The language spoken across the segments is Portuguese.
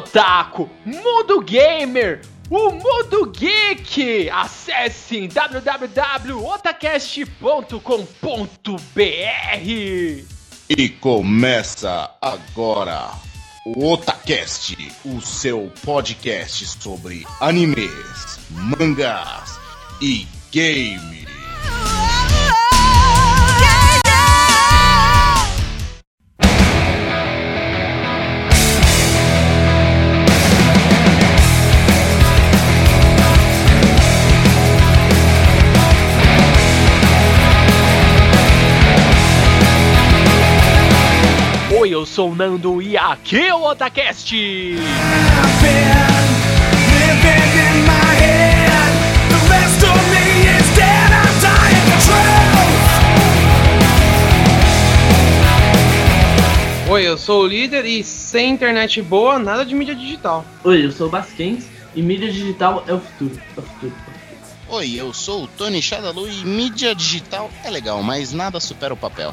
Otaku, Mundo Gamer, o Mundo Geek. Acesse www.otacast.com.br. E começa agora o Otacast, o seu podcast sobre animes, mangás e games. Sou o Nando e aqui é o Otacast. Oi, eu sou o líder e sem internet boa, nada de mídia digital. Oi, eu sou o Basquens e mídia digital é o futuro. É o futuro. Oi, eu sou o Tony Shadalu e mídia digital é legal, mas nada supera o papel.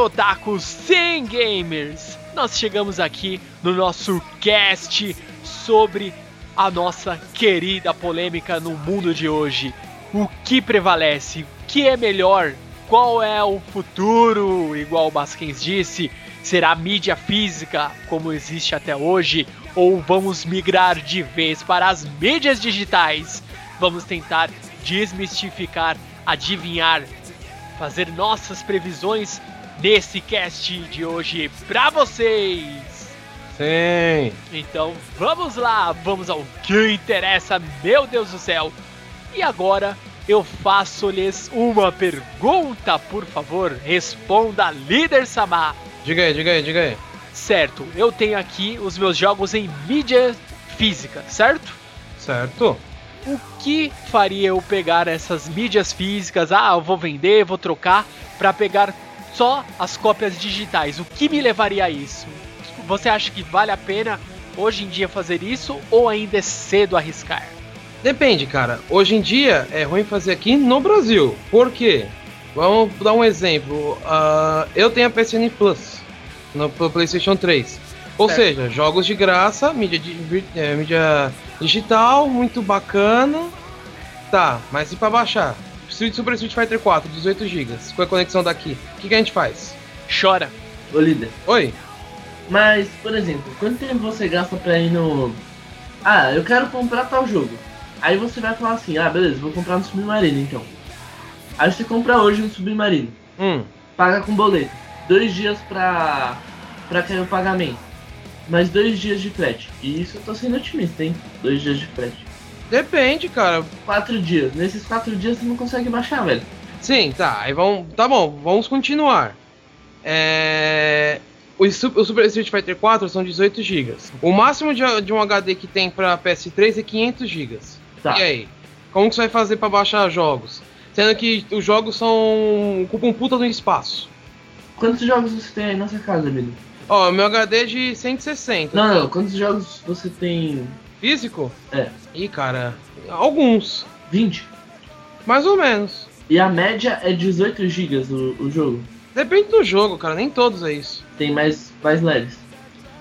otakus, sim, gamers! Nós chegamos aqui no nosso cast sobre a nossa querida polêmica no mundo de hoje. O que prevalece? O que é melhor? Qual é o futuro? Igual o Basquens disse, será mídia física como existe até hoje? Ou vamos migrar de vez para as mídias digitais? Vamos tentar desmistificar, adivinhar fazer nossas previsões nesse cast de hoje pra vocês. Sim. Então vamos lá, vamos ao que interessa, meu Deus do céu. E agora eu faço-lhes uma pergunta, por favor, responda líder Samar. Diga aí, diga aí, diga aí. Certo, eu tenho aqui os meus jogos em mídia física, certo? Certo? O que faria eu pegar essas mídias físicas? Ah, eu vou vender, vou trocar para pegar só as cópias digitais. O que me levaria a isso? Você acha que vale a pena hoje em dia fazer isso ou ainda é cedo arriscar? Depende, cara. Hoje em dia é ruim fazer aqui no Brasil. Por quê? Vamos dar um exemplo. Ah, eu tenho a PSN Plus no PlayStation 3. Ou Certo. seja, jogos de graça, mídia, di- é, mídia digital, muito bacana. Tá, mas e pra baixar? Street Super Street Fighter 4, 18 GB, com a conexão daqui. O que, que a gente faz? Chora. Ô líder. Oi? Mas, por exemplo, quanto tempo você gasta pra ir no. Ah, eu quero comprar tal jogo. Aí você vai falar assim, ah beleza, vou comprar no Submarino então. Aí você compra hoje no Submarino. Hum, Paga com boleto. Dois dias pra. pra cair o pagamento. Mais dois dias de frete. E isso eu tô sendo otimista, hein? Dois dias de frete. Depende, cara. Quatro dias. Nesses quatro dias você não consegue baixar, velho. Sim, tá. Aí vamos. Tá bom, vamos continuar. É. O Su- o Super Street Fighter 4 são 18 GB. O máximo de, de um HD que tem pra PS3 é 500 GB. Tá. E aí? Como que você vai fazer pra baixar jogos? Sendo que os jogos são. ocupam puta no espaço. Quantos jogos você tem aí na sua casa, amigo? Ó, meu HD é de 160. Não, não, quantos jogos você tem. Físico? É. Ih, cara. Alguns. 20? Mais ou menos. E a média é 18 GB o, o jogo. Depende do jogo, cara. Nem todos é isso. Tem mais, mais leves.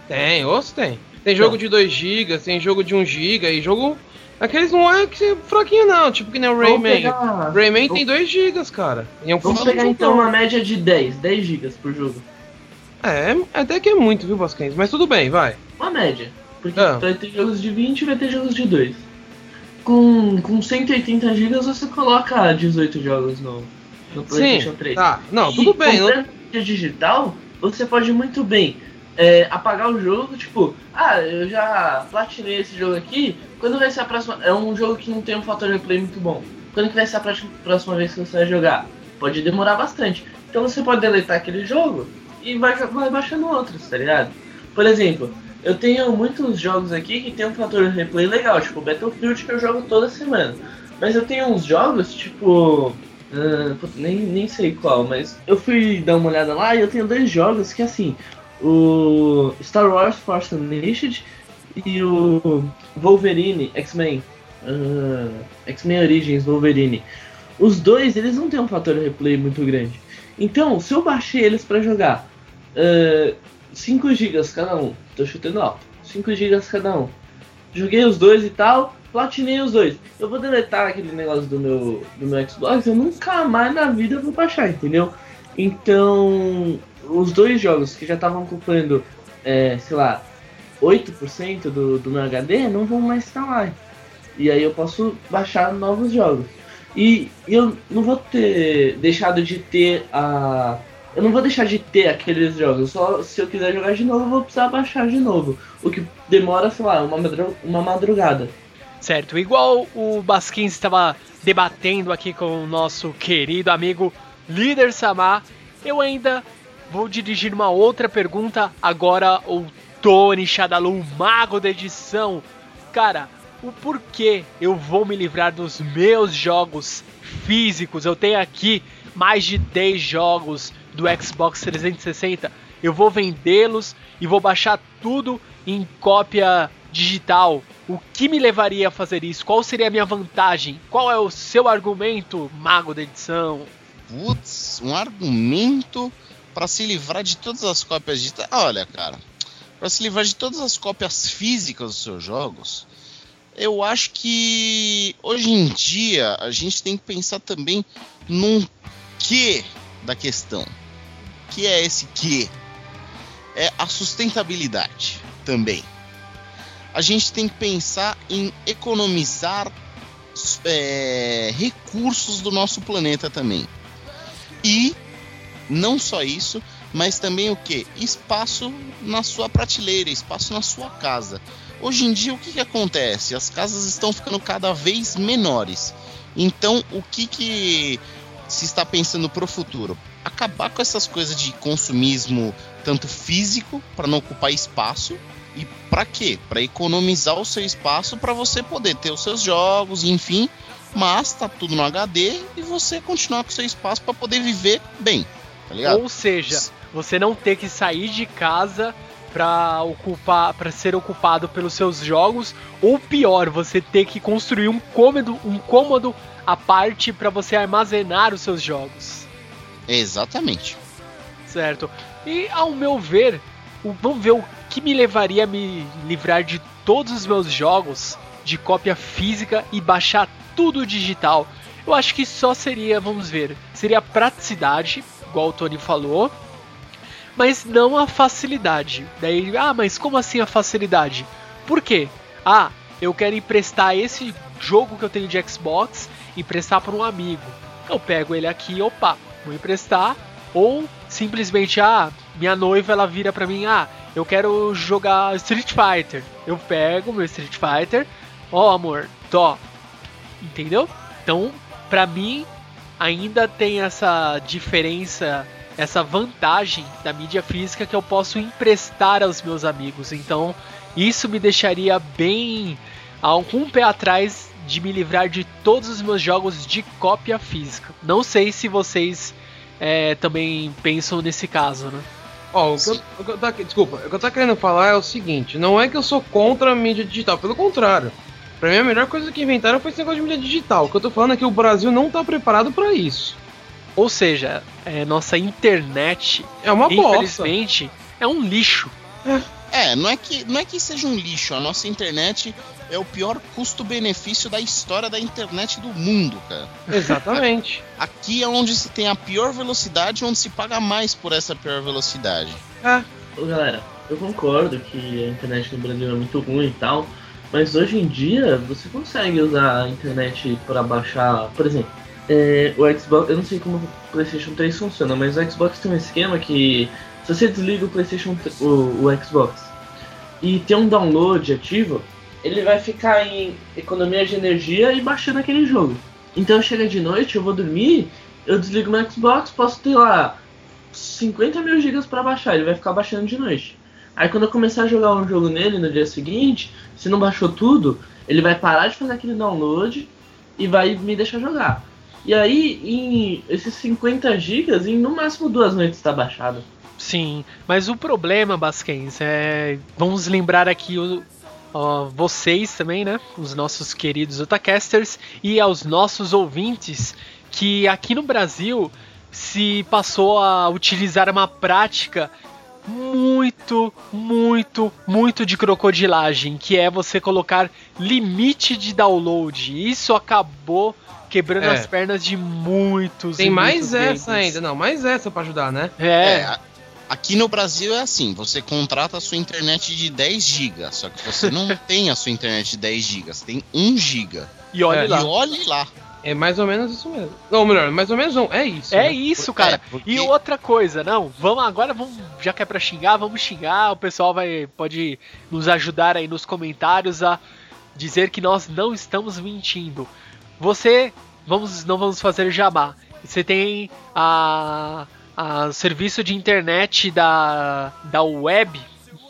Tem, outros tem. Tem jogo Então. de 2 GB, tem jogo de 1 GB e jogo. Aqueles não é que fraquinho, não. Tipo que nem o Rayman. pegar- Rayman vamos- tem 2 GB, cara. E é um Vamos pegar então uma média de 10, 10 GB por jogo. É, até que é muito, viu, Basquens? Mas tudo bem, vai. Uma média. Porque Ah. vai ter jogos de 20 e vai ter jogos de 2. Com, com 180 GB você coloca 18 jogos no, no PlayStation Sim, 3. tá. Não, E tudo bem. Mídia digital, você pode muito bem é, apagar o jogo, tipo, ah, eu já platinei esse jogo aqui, quando vai ser a próxima. É um jogo que não tem um fator replay muito bom. Quando que vai ser a próxima, próxima vez que você vai jogar? Pode demorar bastante. Então você pode deletar aquele jogo e vai, vai baixando outros, tá ligado? Por exemplo, eu tenho muitos jogos aqui que tem um fator de replay legal, tipo Battlefield que eu jogo toda semana. Mas eu tenho uns jogos, tipo. Uh, nem, nem sei qual, mas eu fui dar uma olhada lá e eu tenho dois jogos que assim. O Star Wars Force Unleashed e o Wolverine X-Men. Uh, X-Men Origins Wolverine. Os dois, eles não têm um fator de replay muito grande. Então, se eu baixei eles para jogar uh, 5 GB cada um, tô chutando alto, 5 GB cada um. Joguei os dois e tal, platinei os dois. Eu vou deletar aquele negócio do meu, do meu Xbox, eu nunca mais na vida vou baixar, entendeu? Então, os dois jogos que já estavam ocupando, é, sei lá, 8% do, do meu HD não vão mais estar lá. E aí eu posso baixar novos jogos. E eu não vou ter deixado de ter a. Eu não vou deixar de ter aqueles jogos. Só se eu quiser jogar de novo, eu vou precisar baixar de novo. O que demora, sei lá, uma, uma madrugada. Certo, igual o Basquins estava debatendo aqui com o nosso querido amigo Líder Samar, eu ainda vou dirigir uma outra pergunta agora o Tony Shadalu, o mago da edição. Cara, o porquê eu vou me livrar dos meus jogos físicos? Eu tenho aqui mais de 10 jogos do Xbox 360. Eu vou vendê-los e vou baixar tudo em cópia digital. O que me levaria a fazer isso? Qual seria a minha vantagem? Qual é o seu argumento, mago da edição? Putz, um argumento para se livrar de todas as cópias digitais. Olha, cara, para se livrar de todas as cópias físicas dos seus jogos, eu acho que hoje em dia a gente tem que pensar também num que da questão. Que é esse que? É a sustentabilidade também. A gente tem que pensar em economizar é, recursos do nosso planeta também. E não só isso, mas também o que? Espaço na sua prateleira, espaço na sua casa. Hoje em dia, o que, que acontece? As casas estão ficando cada vez menores. Então, o que, que se está pensando para o futuro? Acabar com essas coisas de consumismo, tanto físico, para não ocupar espaço, e para quê? Para economizar o seu espaço para você poder ter os seus jogos, enfim. Mas tá tudo no HD e você continuar com o seu espaço para poder viver bem, tá ligado? Ou seja, você não ter que sair de casa para ocupar, para ser ocupado pelos seus jogos, ou pior, você ter que construir um cômodo, um cômodo à parte para você armazenar os seus jogos. Exatamente. Certo. E ao meu ver, vamos ver o que me levaria a me livrar de todos os meus jogos de cópia física e baixar tudo digital. Eu acho que só seria, vamos ver, seria praticidade, igual o Tony falou, mas não a facilidade. Daí, ah, mas como assim a facilidade? Por quê? Ah, eu quero emprestar esse jogo que eu tenho de Xbox e prestar para um amigo. Eu pego ele aqui, opa, vou emprestar. Ou simplesmente, ah, minha noiva ela vira para mim, ah, eu quero jogar Street Fighter. Eu pego meu Street Fighter, ó oh, amor, tô. Entendeu? Então, pra mim, ainda tem essa diferença essa vantagem da mídia física que eu posso emprestar aos meus amigos. Então, isso me deixaria bem com um pé atrás de me livrar de todos os meus jogos de cópia física. Não sei se vocês é, também pensam nesse caso, né? Ó, oh, o, que eu, o que eu tá, desculpa, o que eu tô querendo falar é o seguinte: não é que eu sou contra a mídia digital, pelo contrário. Pra mim, a melhor coisa que inventaram foi esse negócio de mídia digital. O que eu tô falando é que o Brasil não tá preparado para isso. Ou seja, é, nossa internet, é uma infelizmente, bosta. é um lixo. É, não é, que, não é que seja um lixo. A nossa internet é o pior custo-benefício da história da internet do mundo, cara. Exatamente. Aqui é onde se tem a pior velocidade, onde se paga mais por essa pior velocidade. É. Ô, galera, eu concordo que a internet no Brasil é muito ruim e tal, mas hoje em dia você consegue usar a internet para baixar, por exemplo, é, o Xbox, eu não sei como o PlayStation 3 funciona, mas o Xbox tem um esquema que se você desliga o PlayStation, o, o Xbox e tem um download ativo, ele vai ficar em economia de energia e baixando aquele jogo. Então chega de noite, eu vou dormir, eu desligo meu Xbox, posso ter lá 50 mil gigas pra baixar, ele vai ficar baixando de noite. Aí quando eu começar a jogar um jogo nele no dia seguinte, se não baixou tudo, ele vai parar de fazer aquele download e vai me deixar jogar. E aí, em esses 50 gigas, em no máximo duas noites está baixado. Sim, mas o problema, Basquens, é. Vamos lembrar aqui o, ó, vocês também, né? Os nossos queridos Otacasters e aos nossos ouvintes que aqui no Brasil se passou a utilizar uma prática muito, muito, muito de crocodilagem, que é você colocar limite de download. Isso acabou quebrando É. as pernas de muitos. Tem e mais muitos essa gamers. ainda, não, mais essa pra ajudar, né? É, É, aqui no Brasil é assim, você contrata a sua internet de 10 GB, só que você não tem a sua internet de 10 GB, você tem 1 GB. e olha É, E lá. olhe lá. É mais ou menos isso mesmo. Não, melhor, mais ou menos não, é isso. É né? isso, cara. É, porque- E outra coisa, não, vamos agora, vamos, já que é pra xingar, vamos xingar. O pessoal vai pode nos ajudar aí nos comentários a dizer que nós não estamos mentindo. Você, vamos, não vamos fazer jabá. Você tem a, a serviço de internet da, da web,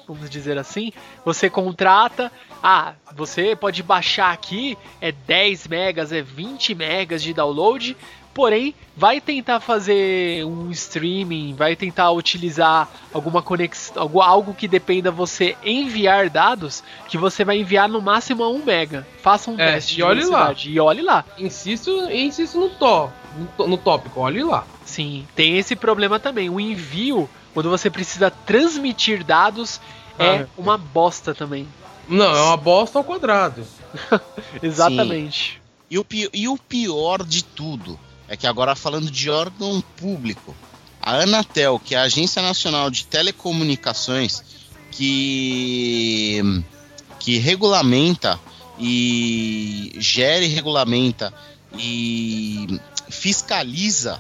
vamos dizer assim. Você contrata, ah, você pode baixar aqui, é 10 megas, é 20 megas de download, porém vai tentar fazer um streaming, vai tentar utilizar alguma conexão, algo, algo que dependa você enviar dados, que você vai enviar no máximo a 1 mega. Faça um É, teste e de olhe lá. velocidade e olhe lá. Insisto, insisto no, tó, no, tó- no tópico, olhe lá. Sim, tem esse problema também. O envio, quando você precisa transmitir dados, é Ah. uma bosta também. Não, é uma bosta ao quadrado. Exatamente. E o, pi- e o pior de tudo é que agora falando de órgão público, a Anatel, que é a Agência Nacional de Telecomunicações, que, que regulamenta e gere, regulamenta e fiscaliza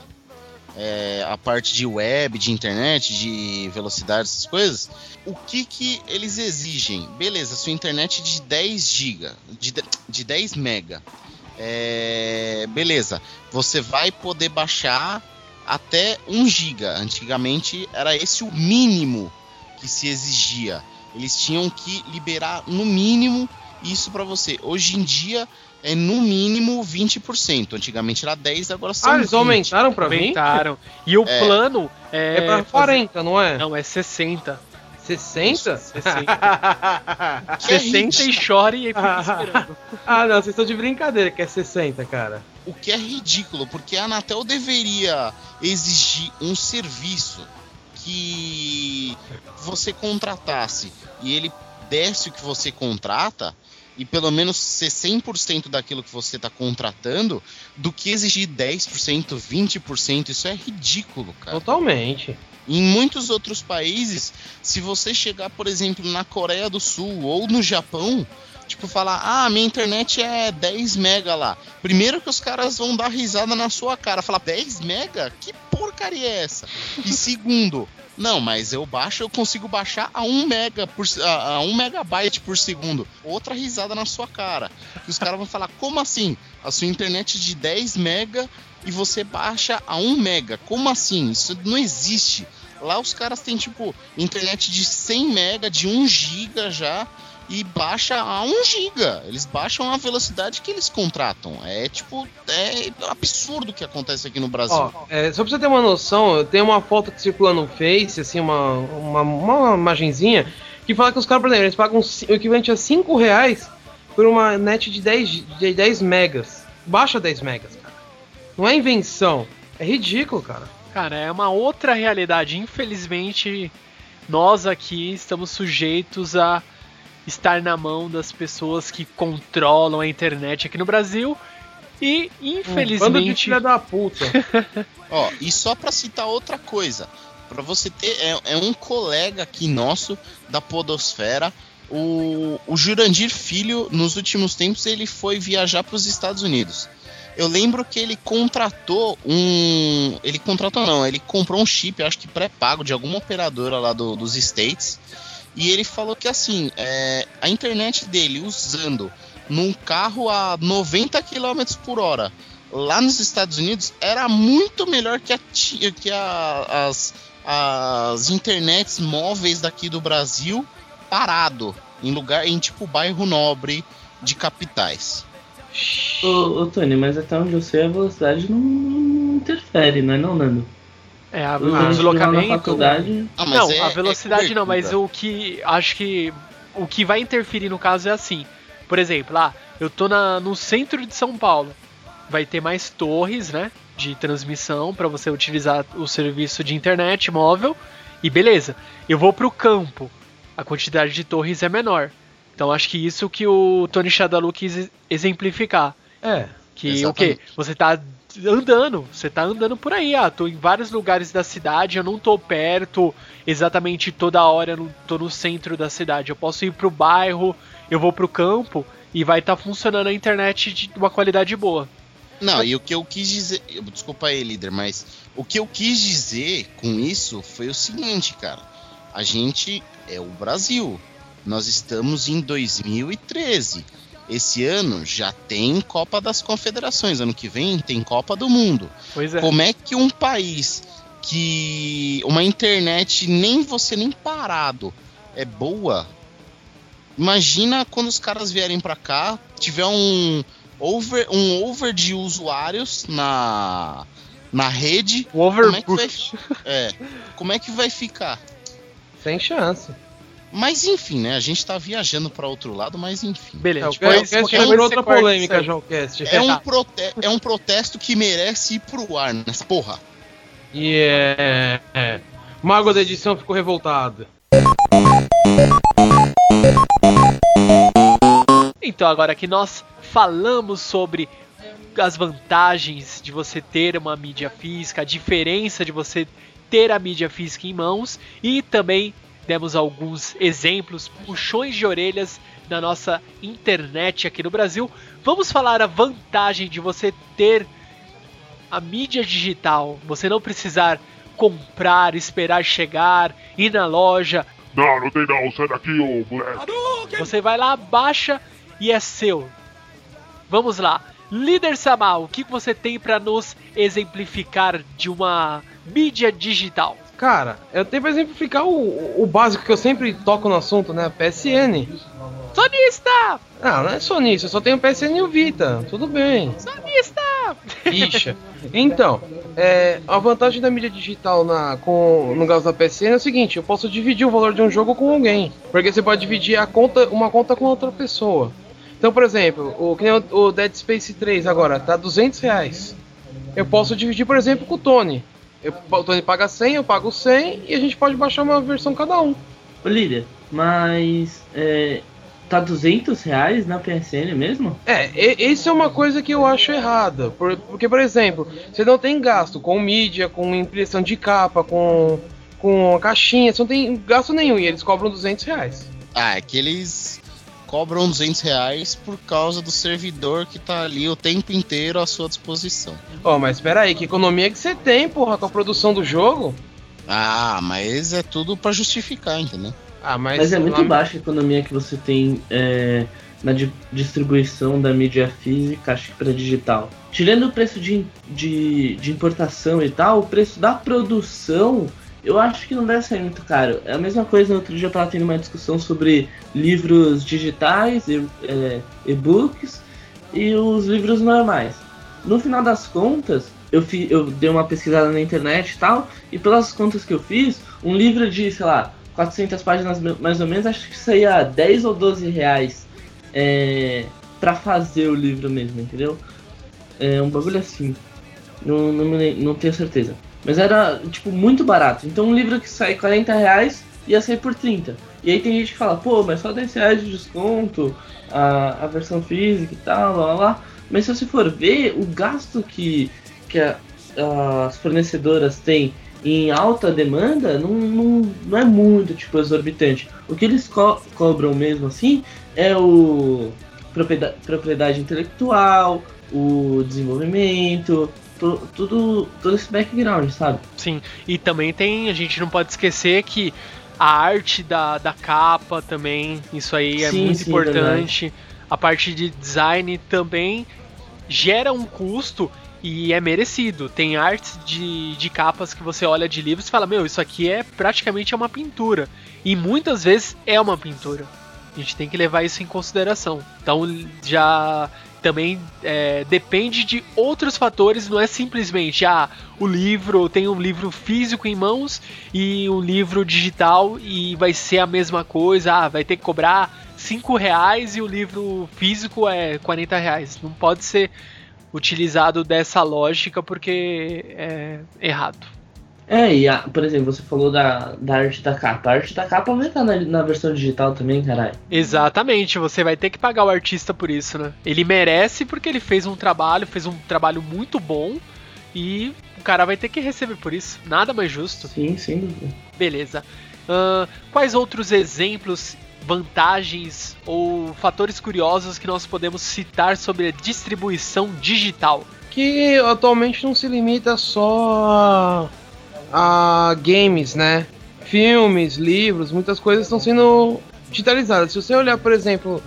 é, a parte de web, de internet, de velocidade, essas coisas, o que que eles exigem? Beleza, sua internet de 10 GB, de, de- de 10 mega. É, beleza, você vai poder baixar até 1 GB. Antigamente era esse o mínimo que se exigia. Eles tinham que liberar no mínimo isso para você. Hoje em dia é no mínimo 20%. Antigamente era 10, agora são Ah, eles 20. aumentaram pra mim? Aumentaram. E o É. plano é. É pra fazer- 40, não é? Não, é 60. 60? 60. Que é 60 e chore e fica esperando. ah, não, vocês estão de brincadeira que é 60, cara. O que é ridículo, porque a Anatel deveria exigir um serviço que você contratasse e ele desse o que você contrata e pelo menos ser 100% daquilo que você está contratando do que exigir 10%, 20%. Isso é ridículo, cara. Totalmente. Em muitos outros países, se você chegar, por exemplo, na Coreia do Sul ou no Japão, tipo, falar, ah, minha internet é 10 mega lá. Primeiro que os caras vão dar risada na sua cara, falar, 10 mega? Que porcaria é essa? E segundo, não, mas eu baixo, eu consigo baixar a 1 mega por a, a 1 megabyte por segundo. Outra risada na sua cara. E os caras vão falar, como assim? A sua internet de 10 mega e você baixa a 1 mega. Como assim? Isso não existe. Lá os caras têm tipo internet de 100 mega, de 1 giga já e baixa a 1 giga. Eles baixam a velocidade que eles contratam. É tipo, é absurdo o que acontece aqui no Brasil. Ó, é, só pra você ter uma noção, tenho uma foto que circula no Face, assim, uma, uma, uma imagenzinha, que fala que os caras, por exemplo, eles pagam o equivalente a 5 reais por uma net de 10, gi- de 10 megas. Baixa 10 megas, cara. Não é invenção. É ridículo, cara. Cara, é uma outra realidade. Infelizmente, nós aqui estamos sujeitos a estar na mão das pessoas que controlam a internet aqui no Brasil. E, Um Bando de infelizmente. filha da puta. Ó, e só pra citar outra coisa, pra você ter é, é um colega aqui nosso da Podosfera, o, o Jurandir Filho, nos últimos tempos ele foi viajar para os Estados Unidos. Eu lembro que ele contratou um, ele contratou não, ele comprou um chip, acho que pré-pago de alguma operadora lá do- dos States. E ele falou que assim, é, a internet dele usando num carro a 90 km por hora lá nos Estados Unidos era muito melhor que, a, que a- as as internets móveis daqui do Brasil parado em lugar em tipo bairro nobre de capitais. Ô, ô Tony, mas até onde eu sei a velocidade não, não interfere, não é não, Nando? É, a, o lembro de na deslocamento. faculdade, Ah, não, é- a é velocidade não, mas o que acho que o que vai interferir no caso é assim. Por exemplo, lá, eu tô na, no centro de São Paulo. Vai ter mais torres, né, de transmissão para você utilizar o serviço de internet móvel e beleza. Eu vou pro campo. A quantidade de torres é menor. Então acho que isso que o Tony Shadalu quis exemplificar. É. Que Exatamente. o quê? Você tá andando, você tá andando por aí, ah, tô em vários lugares da cidade, eu não tô perto exatamente toda hora, eu não tô no centro da cidade. Eu posso ir pro bairro, eu vou pro campo e vai estar funcionando a internet de uma qualidade boa. Não, e o que eu quis dizer. Desculpa aí, líder, mas o que eu quis dizer com isso foi o seguinte, cara. A gente é o Brasil. Nós estamos em 2013. Esse ano já tem Copa das Confederações. Ano que vem tem Copa do Mundo. Pois é. Como é que um país que uma internet nem você nem parado é boa? Imagina quando os caras vierem pra cá, tiver um over, um over de usuários na na rede, O como é vai, overbook. é, como é que vai ficar? Sem chance. Mas enfim, né? A gente tá viajando pra outro lado, mas enfim. É, Beleza, o vai coisa por você outra polêmica. João Cast. É um, prote é um protesto que merece ir pro ar nessa porra. E é. é. Mago da edição ficou revoltado. Então, agora que nós falamos sobre as vantagens de você ter uma mídia física, a diferença de você ter a mídia física em mãos e também demos alguns exemplos, puxões de orelhas na nossa internet aqui no Brasil. Vamos falar a vantagem de você ter a mídia digital, você não precisar comprar, esperar chegar, ir na loja, Não, não tem não, sai daqui, ô moleque. você vai lá, baixa e é seu. Vamos lá. Líder Samal, o que você tem para nos exemplificar de uma mídia digital? Cara, eu tenho pra exemplificar o, o básico que eu sempre toco no assunto, né? PSN. Sonista! Ah, não é só nisso, eu só tenho PSN e o Vita. Tudo bem. Sonista! Ixa. Então, é, a vantagem da mídia digital na, com, no caso da PSN é o seguinte, eu posso dividir o valor de um jogo com alguém. Porque você pode dividir a conta, uma conta com outra pessoa. Então, por exemplo, o, o Dead Space 3 agora tá 200 reais. Eu posso dividir, por exemplo, com o Tony. Eu, o Tony paga 100, eu pago 100 e a gente pode baixar uma versão cada um. Ô líder, mas é, tá 200 reais na PSN mesmo? É, e- isso é uma coisa que eu acho errada. por- porque, por exemplo, você não tem gasto com mídia, com impressão de capa, com, com caixinha, você não tem gasto nenhum e eles cobram 200 reais. Ah, é que eles cobram 200 reais por causa do servidor que tá ali o tempo inteiro à sua disposição. Ó, mas espera aí, que economia que você tem, porra, com a produção do jogo? Ah, mas é tudo pra justificar, entendeu? Ah, mas... Mas é muito lá- baixa a economia que você tem é, na di- distribuição da mídia física, acho que para digital. Tirando o preço de, de, de importação e tal, o preço da produção eu acho que não deve sair muito caro. É a mesma coisa, no outro dia eu tava tendo uma discussão sobre livros digitais, é, e-books e os livros normais. No final das contas, eu, fi, eu dei uma pesquisada na internet e tal, e pelas contas que eu fiz, um livro de, sei lá, 400 páginas mais ou menos, acho que saía 10 ou 12 reais é, pra fazer o livro mesmo, entendeu? É um bagulho assim. Não, não, não tenho certeza. Mas era, tipo, muito barato. Então um livro que sai 40 reais ia sair por 30. E aí tem gente que fala, pô, mas só 10 reais de desconto, a, a versão física e tal, lá, lá, lá. Mas se você for ver, o gasto que, que a- as fornecedoras têm em alta demanda não, não, não é muito, tipo, exorbitante. O que eles co- cobram mesmo assim é o propriedade, propriedade intelectual, o desenvolvimento, tudo, todo esse background, sabe? Sim, e também tem, a gente não pode esquecer que a arte da, da capa também, isso aí é Sim, muito sim, importante. A parte de design também gera um custo E é merecido. Tem artes de, de capas que você olha de livros e fala: Meu, isso aqui é praticamente uma pintura. E muitas vezes é uma pintura. A gente tem que levar isso em consideração. Então já também é, depende de outros fatores, não é simplesmente ah, o livro tem um livro físico em mãos e um livro digital e vai ser a mesma coisa, ah, vai ter que cobrar 5 reais e o livro físico é 40 reais. Não pode ser utilizado dessa lógica porque é errado. É, e a, por exemplo, você falou da, da arte da capa. A arte da capa vai estar na, na versão digital também, caralho. Exatamente, você vai ter que pagar o artista por isso, né? Ele merece porque ele fez um trabalho, fez um trabalho muito bom e o cara vai ter que receber por isso. Nada mais justo. Sim, sim. Beleza. Uh, quais outros exemplos, vantagens ou fatores curiosos que nós podemos citar sobre a distribuição digital? Que atualmente não se limita só a games, né? Filmes, livros, muitas coisas estão sendo digitalizadas. Se você olhar, por exemplo,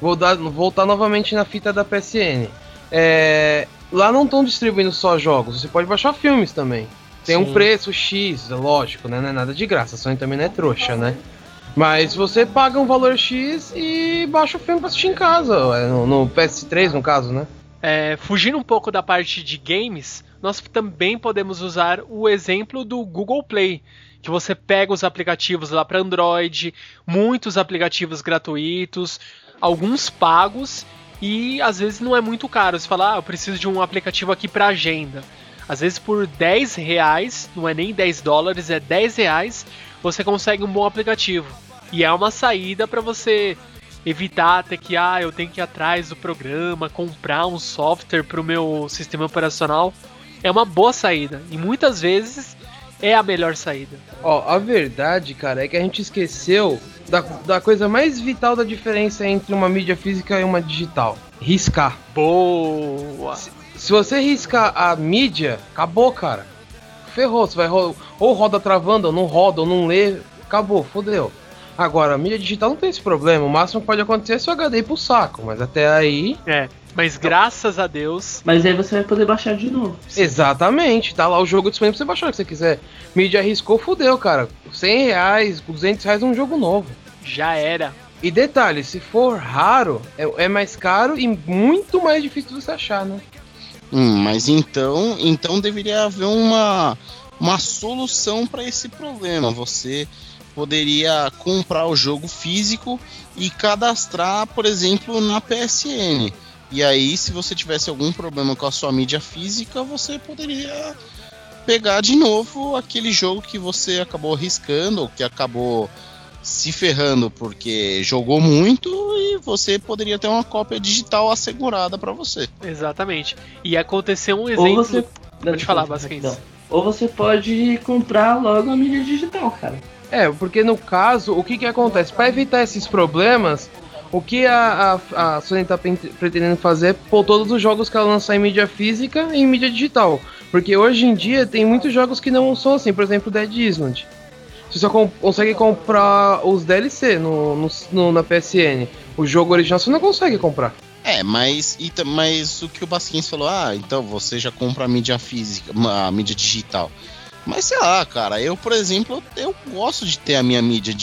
vou dar, voltar novamente na fita da PSN. É, lá não estão distribuindo só jogos, você pode baixar filmes também. Tem Sim. um preço X, lógico, né? Não é nada de graça, a Sony também não é trouxa, né? Mas você paga um valor X e baixa o filme pra assistir em casa, é, no, no PS3 no caso, né? É, fugindo um pouco da parte de games, nós também podemos usar o exemplo do Google Play, que você pega os aplicativos lá para Android, muitos aplicativos gratuitos, alguns pagos e às vezes não é muito caro. Você fala, ah, eu preciso de um aplicativo aqui para agenda. Às vezes por 10 reais, não é nem 10 dólares, é 10 reais, você consegue um bom aplicativo. E é uma saída para você evitar ter que, ah, eu tenho que ir atrás do programa, comprar um software para o meu sistema operacional é uma boa saída. E muitas vezes é a melhor saída. Ó, a verdade, cara, é que a gente esqueceu da, da coisa mais vital da diferença entre uma mídia física e uma digital: riscar. Boa! Se, se você riscar a mídia, acabou, cara. Ferrou, você vai ro ou roda travando, ou não roda, ou não lê, acabou, fodeu. Agora, a mídia digital não tem esse problema. O máximo que pode acontecer é se o HD ir pro saco, mas até aí. É. Mas graças a Deus. Mas aí você vai poder baixar de novo. Exatamente, tá lá o jogo disponível pra você baixar o que você quiser. Mídia arriscou, fudeu, cara. 100 reais, 200 reais um jogo novo. Já era. E detalhe, se for raro, é, é mais caro e muito mais difícil de você achar, né? Hum, mas então, então deveria haver uma, uma solução para esse problema. Você poderia comprar o jogo físico e cadastrar, por exemplo, na PSN. E aí, se você tivesse algum problema com a sua mídia física, você poderia pegar de novo aquele jogo que você acabou riscando, ou que acabou se ferrando porque jogou muito e você poderia ter uma cópia digital assegurada para você. Exatamente. E aconteceu um exemplo. Ou você... Pode falar, basicamente. Ou você pode comprar logo a mídia digital, cara. É, porque no caso, o que que acontece? Para evitar esses problemas, o que a, a, a Sony está pretendendo fazer é todos os jogos que ela lançar em mídia física em mídia digital. Porque hoje em dia tem muitos jogos que não são assim, por exemplo, Dead Island. Você só comp consegue comprar os DLC no, no, no, na PSN. O jogo original você não consegue comprar. É, mas, mas o que o Basquins falou, ah, então você já compra a mídia física, a mídia digital. Mas sei lá, cara, eu, por exemplo, eu gosto de ter a minha mídia,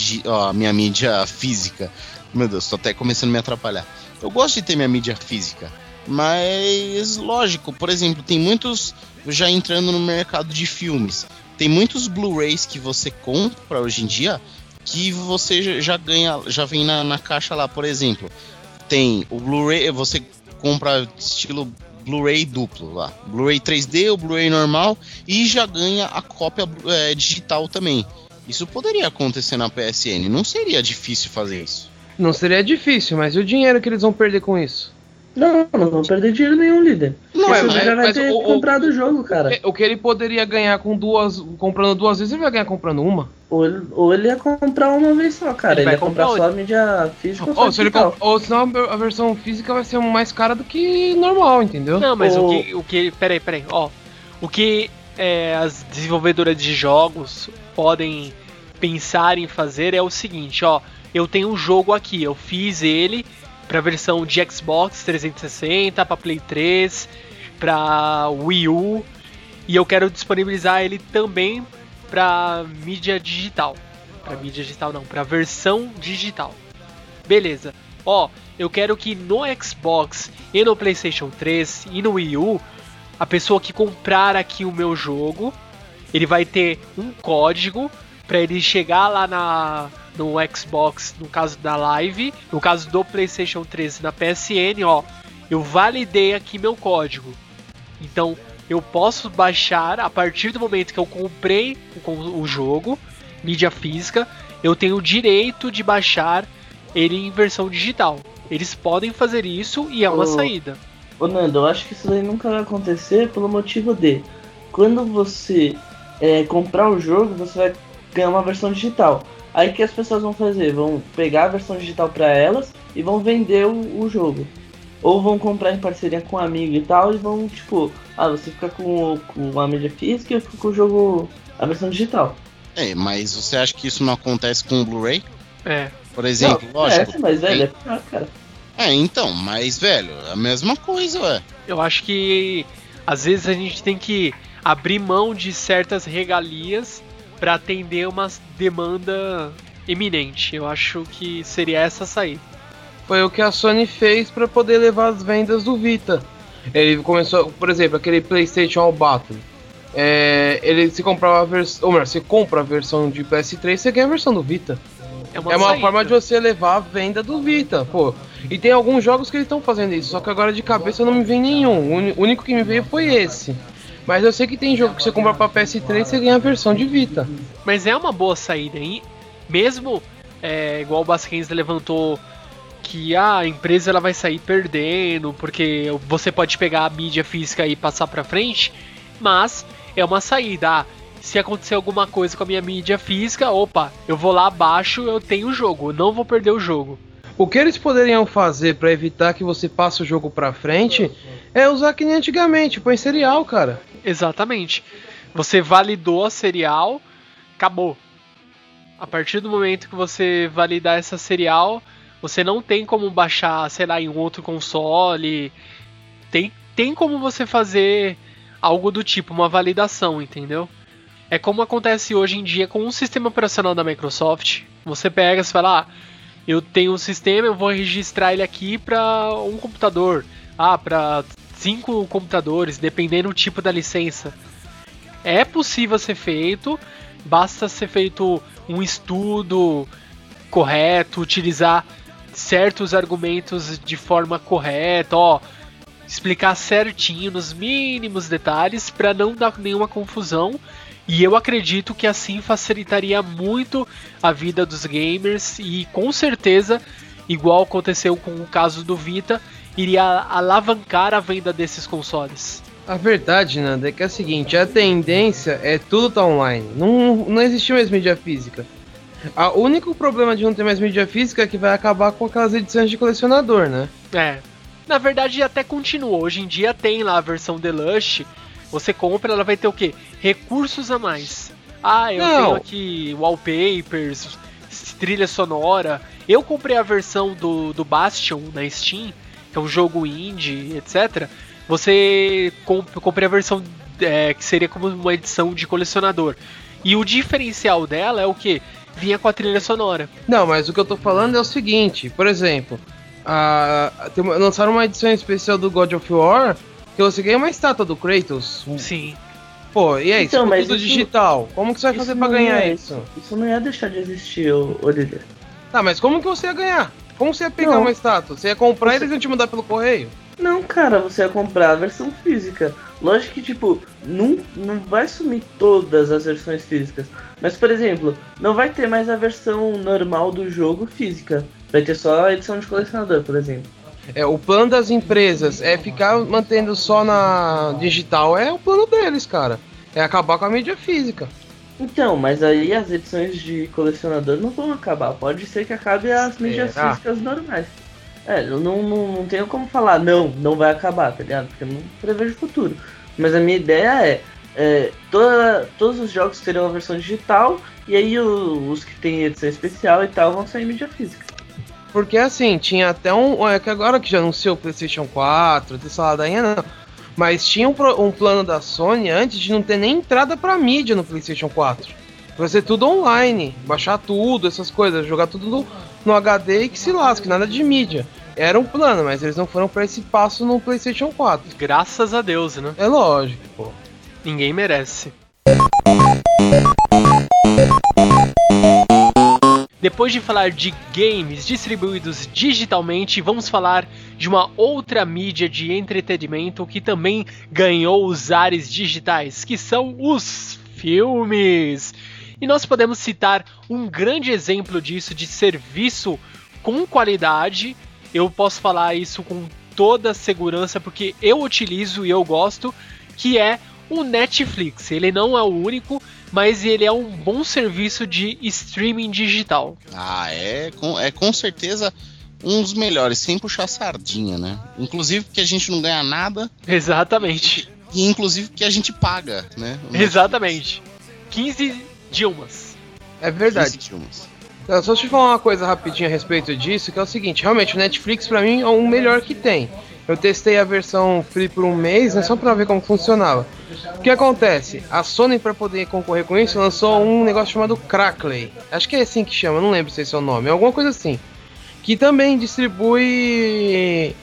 a minha mídia física. Meu Deus, tô até começando a me atrapalhar. Eu gosto de ter minha mídia física. Mas, lógico, por exemplo, tem muitos. Já entrando no mercado de filmes, tem muitos Blu-rays que você compra hoje em dia que você já ganha, já vem na, na caixa lá, por exemplo. Tem o Blu-ray, você compra estilo Blu-ray duplo lá. Blu-ray 3D, o Blu-ray normal e já ganha a cópia é, digital também. Isso poderia acontecer na PSN, não seria difícil fazer isso. Não seria difícil, mas e o dinheiro que eles vão perder com isso? Não, não vão perder dinheiro nenhum, líder. Não, é, mas, já vai ter o, comprado o, jogo, cara. O que ele poderia ganhar com duas. comprando duas vezes, ele vai ganhar comprando uma. Ou ele, ou ele ia comprar uma vez só, cara. Ele, ele ia comprar, comprar só a mídia física ou, se ele ou senão a versão física vai ser mais cara do que normal, entendeu? Não, mas ou... o que. O que peraí, peraí, ó. O que é, as desenvolvedoras de jogos podem pensar em fazer é o seguinte, ó eu tenho um jogo aqui, eu fiz ele para versão de Xbox 360, para Play 3, para Wii U e eu quero disponibilizar ele também para mídia digital. Para mídia digital não, para versão digital. Beleza. Ó, eu quero que no Xbox e no PlayStation 3 e no Wii U, a pessoa que comprar aqui o meu jogo, ele vai ter um código para ele chegar lá na no Xbox, no caso da Live, no caso do PlayStation 3 na PSN, ó, eu validei aqui meu código. Então, eu posso baixar a partir do momento que eu comprei o, o jogo, mídia física, eu tenho o direito de baixar ele em versão digital. Eles podem fazer isso e é uma Ô, saída. Ô Nando, eu acho que isso daí nunca vai acontecer pelo motivo de quando você é, comprar o jogo, você vai ganhar uma versão digital. Aí o que as pessoas vão fazer? Vão pegar a versão digital para elas e vão vender o, o jogo. Ou vão comprar em parceria com um amigo e tal e vão, tipo, ah, você fica com, com a mídia física e eu fico com o jogo, a versão digital. É, mas você acha que isso não acontece com o Blu-ray? É. Por exemplo, Não, lógico. É, mas velho, é pior, cara. É, então, mas, velho, é a mesma coisa, ué. Eu acho que às vezes a gente tem que abrir mão de certas regalias para atender uma demanda eminente. Eu acho que seria essa a saída. Foi o que a Sony fez para poder levar as vendas do Vita. Ele começou, por exemplo, aquele PlayStation All Battle. É, ele se comprava a versão, ou melhor, você compra a versão de PS3, você ganha a versão do Vita. É uma, é uma forma de você levar a venda do Vita, pô. E tem alguns jogos que eles estão fazendo isso, só que agora de cabeça não me vem nenhum. O único que me veio foi esse. Mas eu sei que tem jogo que você compra pra PS3 e você ganha a versão de Vita. Mas é uma boa saída, hein? Mesmo é, igual o Basquens levantou que ah, a empresa ela vai sair perdendo porque você pode pegar a mídia física e passar pra frente, mas é uma saída. Ah, se acontecer alguma coisa com a minha mídia física, opa, eu vou lá abaixo, eu tenho o jogo, não vou perder o jogo. O que eles poderiam fazer pra evitar que você passe o jogo pra frente é usar que nem antigamente, põe serial, cara. Exatamente. Você validou a serial, acabou. A partir do momento que você validar essa serial, você não tem como baixar, sei lá, em um outro console. Tem, tem como você fazer algo do tipo, uma validação, entendeu? É como acontece hoje em dia com o sistema operacional da Microsoft. Você pega e fala, ah, eu tenho um sistema, eu vou registrar ele aqui para um computador. Ah, para cinco computadores, dependendo do tipo da licença. É possível ser feito, basta ser feito um estudo correto, utilizar certos argumentos de forma correta, ó, explicar certinho nos mínimos detalhes para não dar nenhuma confusão. E eu acredito que assim facilitaria muito a vida dos gamers e com certeza, igual aconteceu com o caso do Vita, iria alavancar a venda desses consoles. A verdade, Nanda, é que é a seguinte, a tendência é tudo tá online. Não, não existe mais mídia física. A- O único problema de não ter mais mídia física é que vai acabar com aquelas edições de colecionador, né? É. Na verdade, até continua. Hoje em dia tem lá a versão Deluxe. Você compra, ela vai ter o quê? Recursos a mais. Ah, eu Não. tenho aqui wallpapers, trilha sonora. Eu comprei a versão do, do Bastion na Steam, que é um jogo indie, etc. Você comp eu comprei a versão é, que seria como uma edição de colecionador. E o diferencial dela é o que? Vinha com a trilha sonora. Não, mas o que eu tô falando é o seguinte, por exemplo, a, tem lançaram uma edição especial do God of War que você ganha uma estátua do Kratos. Sim. Pô, e aí, Então, for mas tudo isso- digital, como que você vai Isso fazer pra ganhar ia- isso? Isso não ia deixar de existir, líder. Tá, mas como que você ia ganhar? Como você ia pegar Não. uma estátua? Você ia comprar e Você- eles iam te mandar pelo correio? Não, cara, você ia comprar a versão física. Lógico que, tipo, não, não vai sumir todas as versões físicas. Mas, por exemplo, não vai ter mais a versão normal do jogo física. Vai ter só a edição de colecionador, por exemplo. É, o plano das empresas é ficar mantendo só na digital, é o plano deles, cara. É acabar com a mídia física. Então, mas aí as edições de colecionador não vão acabar. Pode ser que acabe as mídias Será? físicas normais. É, eu não, não, não tenho como falar, não, não vai acabar, tá ligado? Porque eu não prevejo o futuro. Mas a minha ideia é, é toda, todos os jogos terão uma versão digital, e aí o- os que tem edição especial e tal vão sair em mídia física. Porque assim, tinha até um. É que agora que já anunciou o PlayStation 4, tem essa ladainha não. Mas tinha um, um plano da Sony antes de não ter nem entrada pra mídia no PlayStation 4. Vai ser tudo online, baixar tudo, essas coisas, jogar tudo no, no HD e que se lasque, nada de mídia. Era um plano, mas eles não foram pra esse passo no PlayStation 4. Graças a Deus, né? É lógico, pô. Ninguém merece. Depois de falar de games distribuídos digitalmente, vamos falar de uma outra mídia de entretenimento que também ganhou os ares digitais, que são os filmes. E nós podemos citar um grande exemplo disso de serviço com qualidade. Eu posso falar isso com toda segurança porque eu utilizo e eu gosto, que é o Netflix. Ele não é o único, mas ele é um bom serviço de streaming digital. Ah, é com, é com certeza um dos melhores, sem puxar sardinha, né? Inclusive porque a gente não ganha nada Exatamente. e inclusive porque a gente paga, né? Exatamente. 15 Dilmas. É verdade. 15 filmes. Então, só te falar uma coisa rapidinho a respeito disso, que é o seguinte, realmente o Netflix pra mim é o melhor que tem. Eu testei a versão free por um mês, né, só pra ver como funcionava. O que acontece? A Sony, pra poder concorrer com isso, lançou um negócio chamado Crackley. Acho que é assim que chama, não lembro se esse é o nome, é alguma coisa assim. Que também distribui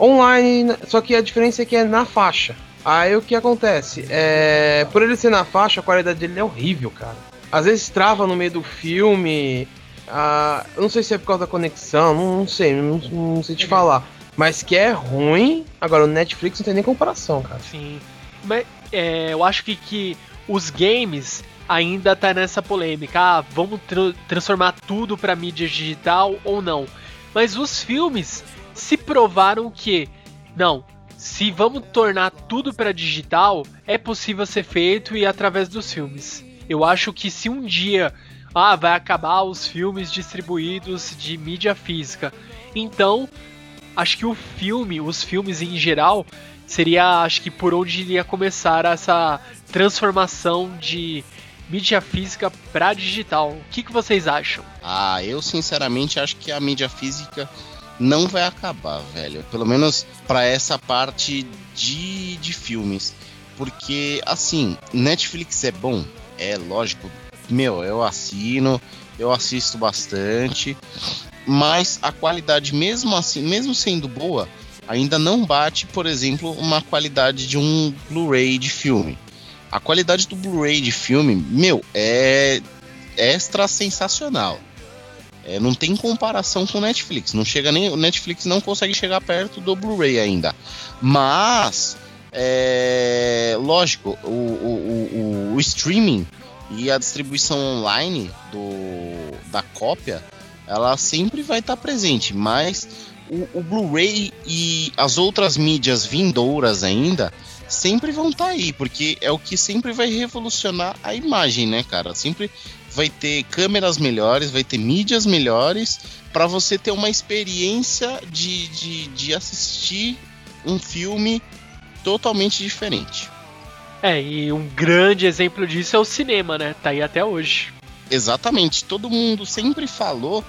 online, só que a diferença é que é na faixa. Aí o que acontece? É, por ele ser na faixa, a qualidade dele é horrível, cara. Às vezes trava no meio do filme. Ah, não sei se é por causa da conexão, não, não sei, não, não sei te falar. Mas que é ruim, agora o Netflix não tem nem comparação, cara. Sim. Mas é, eu acho que, que os games ainda tá nessa polêmica. Ah, vamos tra- transformar tudo pra mídia digital ou não. Mas os filmes se provaram que não. Se vamos tornar tudo pra digital, é possível ser feito e através dos filmes. Eu acho que se um dia ah, vai acabar os filmes distribuídos de mídia física, então acho que o filme, os filmes em geral, seria acho que por onde iria começar essa transformação de mídia física para digital. O que, que vocês acham? Ah, eu sinceramente acho que a mídia física não vai acabar, velho. Pelo menos pra essa parte de, de filmes. Porque, assim, Netflix é bom? É lógico. Meu, eu assino, eu assisto bastante. Mas a qualidade, mesmo assim, mesmo sendo boa, ainda não bate, por exemplo, uma qualidade de um Blu-ray de filme. A qualidade do Blu-ray de filme, meu, é extra sensacional. É, não tem comparação com o Netflix. Não chega nem o Netflix não consegue chegar perto do Blu-ray ainda. Mas é, lógico, o, o, o, o streaming e a distribuição online do, da cópia, ela sempre vai estar presente. Mas o, o Blu-ray e as outras mídias vindouras ainda sempre vão estar aí, porque é o que sempre vai revolucionar a imagem, né, cara? Sempre vai ter câmeras melhores, vai ter mídias melhores para você ter uma experiência de, de, de assistir um filme totalmente diferente. É, e um grande exemplo disso é o cinema, né? Tá aí até hoje. Exatamente, todo mundo sempre falou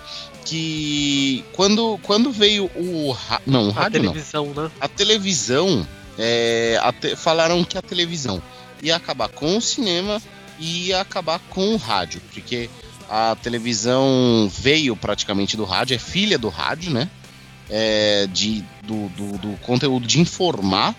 que quando, quando veio o não, o A rádio não, televisão, né? a televisão é, te- falaram que a televisão ia acabar com o cinema e ia acabar com o rádio, porque a televisão veio praticamente do rádio, é filha do rádio, né? É, de, do, do, do conteúdo de informar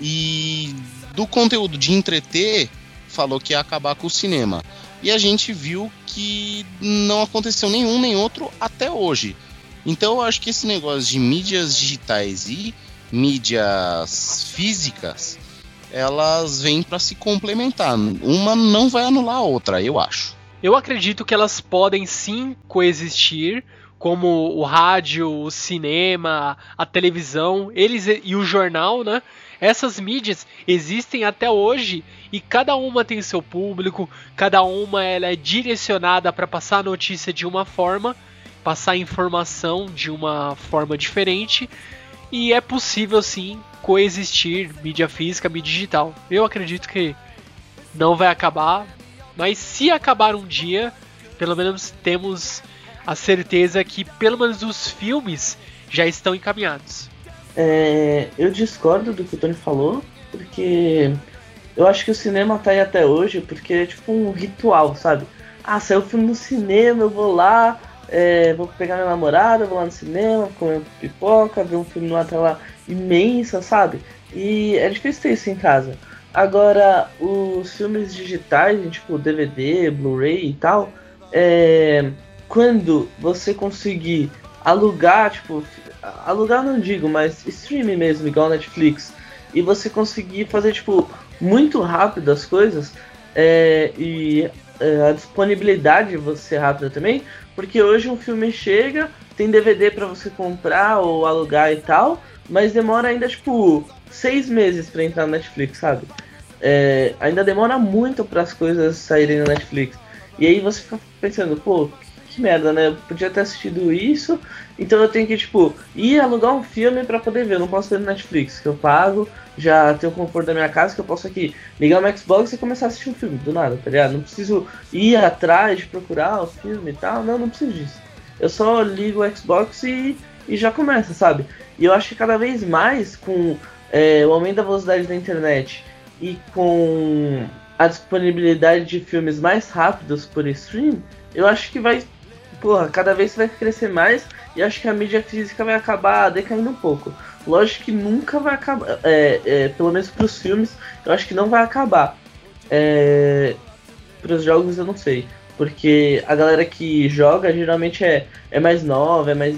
e do conteúdo de entreter falou que ia acabar com o cinema. E a gente viu que não aconteceu nenhum nem outro até hoje. Então eu acho que esse negócio de mídias digitais e mídias físicas, elas vêm para se complementar. Uma não vai anular a outra, eu acho. Eu acredito que elas podem sim coexistir, como o rádio, o cinema, a televisão, eles e o jornal, né? Essas mídias existem até hoje e cada uma tem seu público, cada uma ela é direcionada para passar a notícia de uma forma, passar a informação de uma forma diferente e é possível sim coexistir mídia física, mídia digital. Eu acredito que não vai acabar, mas se acabar um dia, pelo menos temos a certeza que pelo menos os filmes já estão encaminhados. É, eu discordo do que o Tony falou, porque eu acho que o cinema tá aí até hoje porque é tipo um ritual, sabe? Ah, saiu o filme no cinema, eu vou lá, é, vou pegar minha namorada, vou lá no cinema, comer pipoca, ver um filme numa tela imensa, sabe? E é difícil ter isso em casa. Agora, os filmes digitais, tipo DVD, Blu-ray e tal, é, quando você conseguir alugar, tipo, alugar não digo, mas streaming mesmo, igual Netflix, e você conseguir fazer, tipo, muito rápido as coisas, é, e a disponibilidade de você rápida também, porque hoje um filme chega, tem DVD para você comprar ou alugar e tal, mas demora ainda, tipo, seis meses para entrar na Netflix, sabe? É, ainda demora muito para as coisas saírem na Netflix. E aí você fica pensando, pô, que merda, né? Eu podia ter assistido isso, então eu tenho que, tipo, ir alugar um filme para poder ver. Eu não posso ver no Netflix, que eu pago, já tenho o conforto da minha casa, que eu posso aqui ligar o Xbox e começar a assistir um filme, do nada, tá ligado? Não preciso ir atrás de procurar o filme e tal, não, não preciso disso. Eu só ligo o Xbox e, e já começa, sabe? E eu acho que cada vez mais, com é, o aumento da velocidade da internet e com a disponibilidade de filmes mais rápidos por stream, eu acho que vai, porra, cada vez vai crescer mais e acho que a mídia física vai acabar decaindo um pouco. Lógico que nunca vai acabar, é, é, pelo menos para os filmes, eu acho que não vai acabar. É, para os jogos eu não sei, porque a galera que joga geralmente é, é mais nova, é mais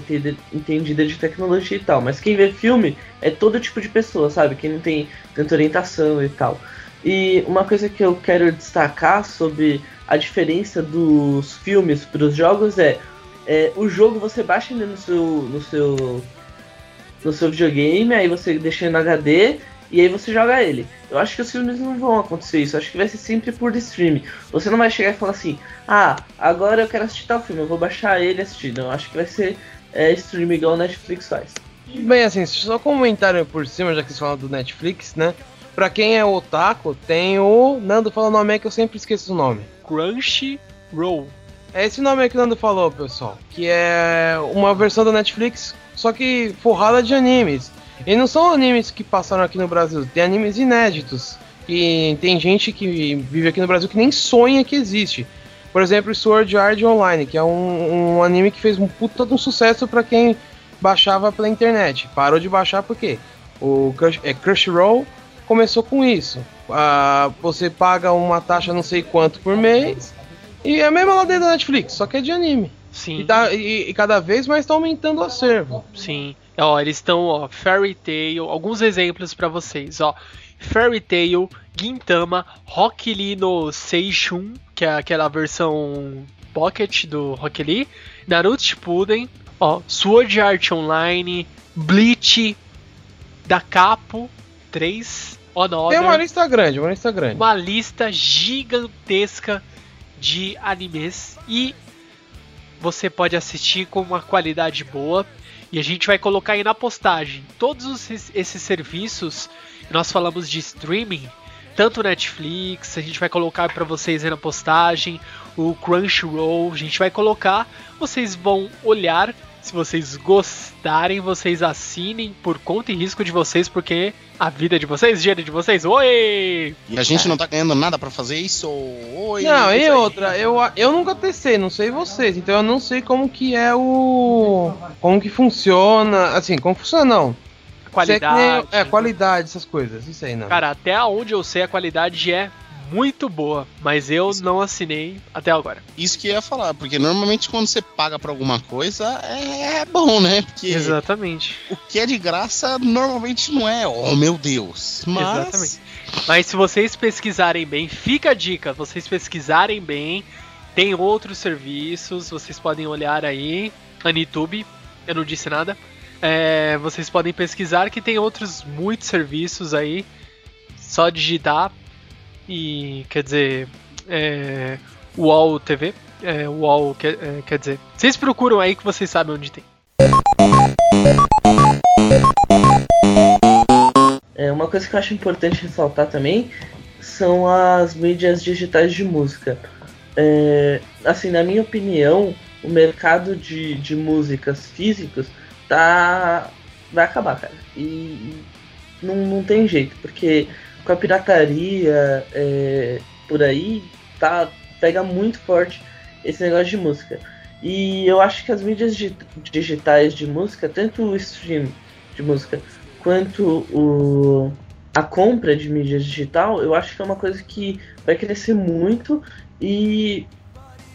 entendida de tecnologia e tal, mas quem vê filme é todo tipo de pessoa, sabe? Quem não tem tanta orientação e tal. E uma coisa que eu quero destacar sobre a diferença dos filmes para os jogos é, é, o jogo você baixa ele no seu, no seu no seu videogame, aí você deixa ele no HD e aí você joga ele. Eu acho que os filmes não vão acontecer isso, eu acho que vai ser sempre por streaming. Você não vai chegar e falar assim, ah, agora eu quero assistir tal filme, eu vou baixar ele e assistir. Não, eu acho que vai ser é, streaming igual o Netflix faz. Bem, assim, só comentário por cima, já que vocês falam do Netflix, né? Pra quem é otaku, tem o. Nando fala o nome aí que eu sempre esqueço o nome. Crunchyroll. É esse nome aí que o Nando falou, pessoal. Que é uma versão da Netflix, só que forrada de animes. E não são animes que passaram aqui no Brasil, tem animes inéditos. E tem gente que vive aqui no Brasil que nem sonha que existe. Por exemplo, Sword Art Online, que é um, um anime que fez um puta de um sucesso para quem baixava pela internet. Parou de baixar porque o Crush, é Crunchyroll começou com isso. Ah, você paga uma taxa não sei quanto por mês e é a mesma lá dentro da Netflix, só que é de anime. Sim. E, tá, e, e cada vez mais está aumentando o acervo. Sim. Ó, eles estão, ó, Fairy Tail, alguns exemplos para vocês, ó. Fairy Tail, Gintama, Rock Lee no Seishun, que é aquela versão Pocket do Rock Lee, Naruto Shippuden, ó, Sword Art Online, Bleach, da Capo 3, Honor. Tem uma lista grande, uma lista grande. Uma lista gigantesca de animes e você pode assistir com uma qualidade boa. E a gente vai colocar aí na postagem todos esses serviços. Nós falamos de streaming, tanto Netflix, a gente vai colocar para vocês aí na postagem, o Crunchyroll, a gente vai colocar. Vocês vão olhar se vocês gostarem, vocês assinem por conta e risco de vocês, porque a vida de vocês, dinheiro de vocês, oi! E a gente não tá ganhando nada para fazer isso, oi! Não, e outra, eu, eu nunca testei, não sei vocês, então eu não sei como que é o. como que funciona, assim, como funciona não. Qualidade. É, é, qualidade, essas coisas, isso aí não. Cara, até onde eu sei a qualidade é muito boa, mas eu Isso. não assinei até agora. Isso que eu ia falar, porque normalmente quando você paga pra alguma coisa é, é bom, né? Porque Exatamente. O que é de graça normalmente não é, oh meu Deus. Mas... Exatamente. Mas se vocês pesquisarem bem, fica a dica, vocês pesquisarem bem, tem outros serviços, vocês podem olhar aí, Anitube, eu não disse nada. É, vocês podem pesquisar que tem outros muitos serviços aí. Só digitar e quer dizer é, UOL TV, é, UOL quer, é, quer dizer, vocês procuram aí que vocês sabem onde tem. É, uma coisa que eu acho importante ressaltar também são as mídias digitais de música. É, assim, na minha opinião, o mercado de, de músicas físicas tá vai acabar, cara. E não, não tem jeito, porque com a pirataria é, por aí, tá, pega muito forte esse negócio de música. E eu acho que as mídias digitais de música, tanto o stream de música quanto o, a compra de mídia digital, eu acho que é uma coisa que vai crescer muito e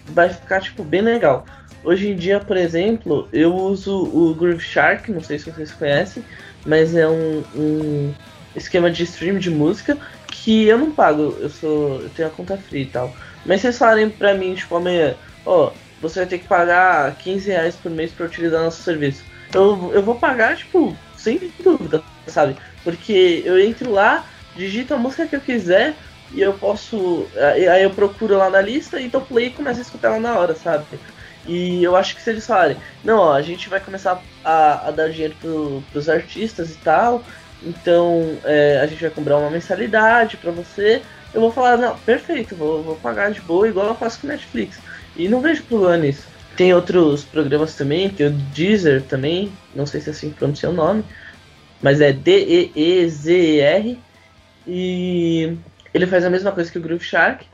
vai ficar tipo bem legal. Hoje em dia, por exemplo, eu uso o Groove Shark, não sei se vocês conhecem, mas é um, um esquema de stream de música que eu não pago, eu sou. eu tenho a conta free e tal. Mas vocês falarem pra mim, tipo, amanhã, ó, oh, você vai ter que pagar 15 reais por mês para utilizar nosso serviço. Eu, eu vou pagar, tipo, sem dúvida, sabe? Porque eu entro lá, digito a música que eu quiser e eu posso. Aí eu procuro lá na lista e dou play e começo a escutar lá na hora, sabe? E eu acho que se eles falarem, não, ó, a gente vai começar a, a dar dinheiro pro, pros artistas e tal, então é, a gente vai cobrar uma mensalidade para você, eu vou falar, não, perfeito, vou, vou pagar de boa, igual eu faço com Netflix. E não vejo problema nisso. Tem outros programas também, tem o Deezer também, não sei se é assim que pronuncia o nome, mas é D-E-E-Z-E-R. E ele faz a mesma coisa que o Groove Shark.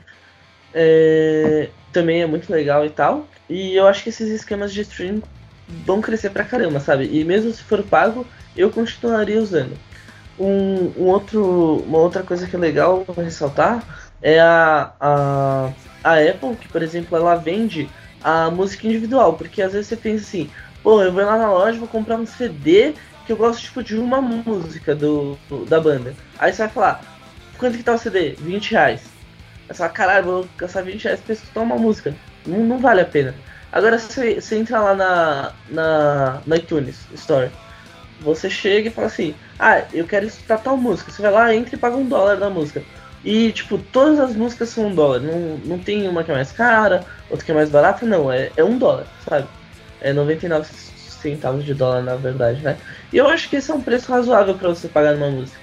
É, também é muito legal e tal. E eu acho que esses esquemas de stream vão crescer pra caramba, sabe? E mesmo se for pago, eu continuaria usando. Um, um outro, uma outra coisa que é legal ressaltar é a, a, a Apple, que por exemplo ela vende a música individual, porque às vezes você pensa assim, pô, eu vou lá na loja, vou comprar um CD que eu gosto tipo de uma música do, da banda. Aí você vai falar, quanto que tá o CD? 20 reais. Aí você fala, caralho, vou gastar 20 reais pra escutar uma música. Não, não vale a pena. Agora você, você entra lá na, na, na iTunes Store você chega e fala assim: Ah, eu quero escutar tal música. Você vai lá, entra e paga um dólar na música. E, tipo, todas as músicas são um dólar. Não, não tem uma que é mais cara, outra que é mais barata, não. É, é um dólar, sabe? É 99 centavos de dólar, na verdade, né? E eu acho que esse é um preço razoável para você pagar numa música.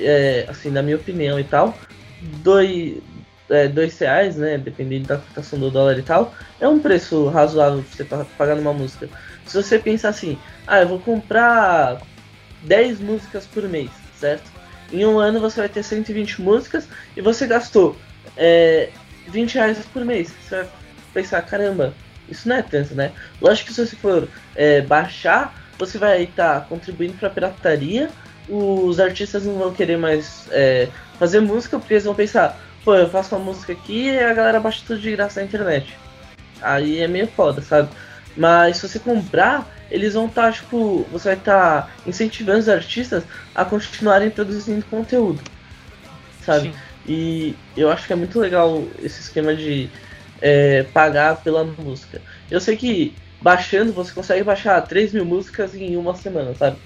É, assim, na minha opinião e tal. Dois, é, dois reais, né? Dependendo da cotação do dólar e tal. É um preço razoável pra você pagar numa música. Se você pensar assim, ah, eu vou comprar 10 músicas por mês, certo? Em um ano você vai ter 120 músicas e você gastou é, 20 reais por mês. Você vai pensar, caramba, isso não é tanto, né? Lógico que se você for é, baixar, você vai estar tá contribuindo para a pirataria. Os artistas não vão querer mais é, fazer música porque eles vão pensar, pô, eu faço uma música aqui e a galera baixa tudo de graça na internet. Aí é meio foda, sabe? Mas se você comprar, eles vão estar, tá, tipo, você vai estar tá incentivando os artistas a continuarem produzindo conteúdo, sabe? Sim. E eu acho que é muito legal esse esquema de é, pagar pela música. Eu sei que baixando você consegue baixar 3 mil músicas em uma semana, sabe?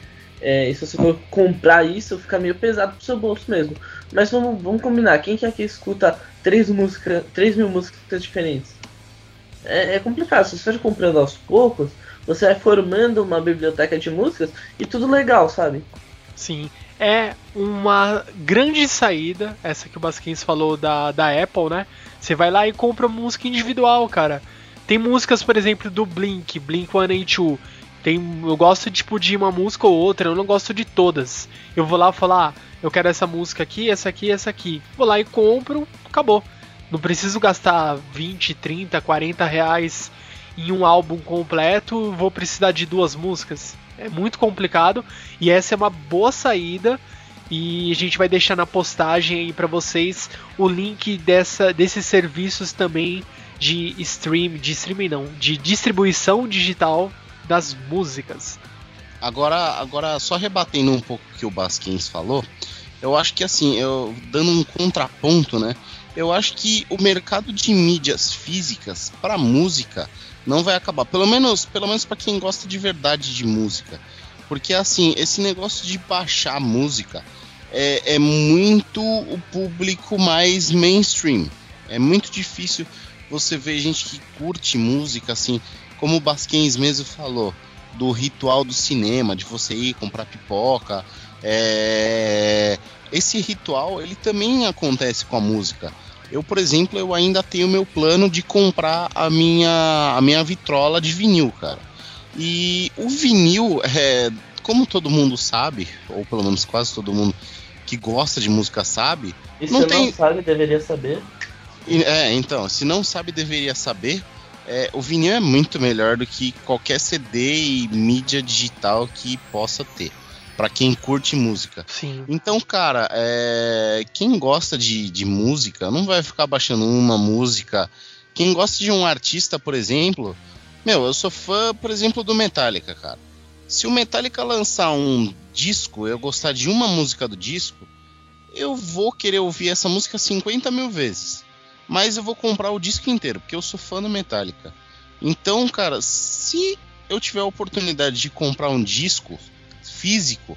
É, e se você for comprar isso, fica meio pesado pro seu bolso mesmo. Mas vamos, vamos combinar, quem que aqui escuta 3, música, 3 mil músicas diferentes? É, é complicado, se você for comprando aos poucos, você vai formando uma biblioteca de músicas e tudo legal, sabe? Sim. É uma grande saída, essa que o Basquins falou da, da Apple, né? Você vai lá e compra música individual, cara. Tem músicas, por exemplo, do Blink, Blink 182. Tem, eu gosto tipo de uma música ou outra, eu não gosto de todas. Eu vou lá falar, ah, eu quero essa música aqui, essa aqui, essa aqui. Vou lá e compro, acabou. Não preciso gastar 20, 30, 40 reais em um álbum completo, vou precisar de duas músicas. É muito complicado e essa é uma boa saída. E a gente vai deixar na postagem aí para vocês o link dessa, desses serviços também de stream, de streaming não, de distribuição digital das músicas. Agora, agora só rebatendo um pouco o que o Basquins falou, eu acho que assim, eu dando um contraponto, né? Eu acho que o mercado de mídias físicas para música não vai acabar. Pelo menos, pelo menos para quem gosta de verdade de música. Porque assim, esse negócio de baixar música é, é muito o público mais mainstream. É muito difícil você ver gente que curte música, assim, como o Basquens mesmo falou, do ritual do cinema, de você ir comprar pipoca. É... Esse ritual ele também acontece com a música. Eu, por exemplo, eu ainda tenho meu plano de comprar a minha, a minha vitrola de vinil, cara. E o vinil, é, como todo mundo sabe, ou pelo menos quase todo mundo que gosta de música sabe, E se Não não, tem- sabe, deveria saber. é, então, se não sabe, deveria saber. É, o vinil é muito melhor do que qualquer CD e mídia digital que possa ter, Pra quem curte música. Sim. Então, cara, é, quem gosta de, de música não vai ficar baixando uma música. Quem gosta de um artista, por exemplo, meu, eu sou fã, por exemplo, do Metallica, cara. Se o Metallica lançar um disco, eu gostar de uma música do disco, eu vou querer ouvir essa música 50 mil vezes. Mas eu vou comprar o disco inteiro, porque eu sou fã do Metallica. Então, cara, se eu tiver a oportunidade de comprar um disco físico,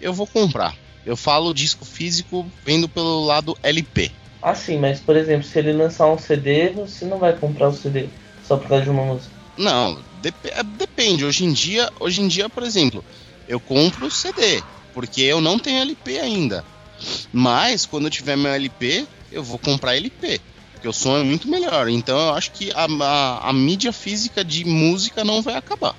eu vou comprar. Eu falo disco físico vendo pelo lado LP. Ah, sim, mas por exemplo, se ele lançar um CD, você não vai comprar o CD só por causa de uma música. Não, dep- é, depende. Hoje em dia, hoje em dia, por exemplo, eu compro o CD, porque eu não tenho LP ainda. Mas quando eu tiver meu LP, eu vou comprar LP, porque o som é muito melhor. Então eu acho que a, a, a mídia física de música não vai acabar.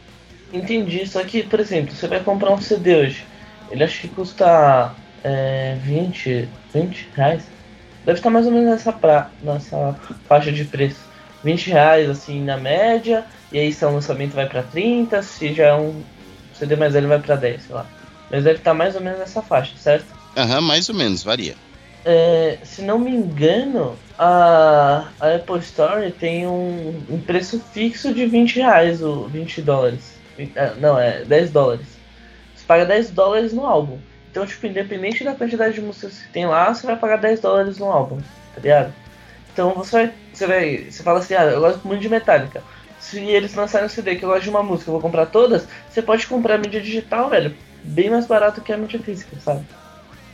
Entendi, só que, por exemplo, você vai comprar um CD hoje. Ele acho que custa é, 20, 20 reais. Deve estar mais ou menos nessa, pra, nessa faixa de preço. 20 reais, assim, na média. E aí, se é um lançamento, vai pra 30. Se já é um CD mais velho, vai pra 10, sei lá. Mas deve estar mais ou menos nessa faixa, certo? Aham, mais ou menos, varia. É, se não me engano, a, a Apple Store tem um, um preço fixo de 20 reais, ou 20 dólares. Ah, Não, é 10 dólares. Você paga 10 dólares no álbum. Então, tipo, independente da quantidade de músicas que tem lá, você vai pagar 10 dólares no álbum, tá ligado? Então você vai. Você vai. Você fala assim, ah, eu gosto muito de Metallica. Se eles lançarem um CD que eu gosto de uma música, eu vou comprar todas, você pode comprar a mídia digital, velho. Bem mais barato que a mídia física, sabe?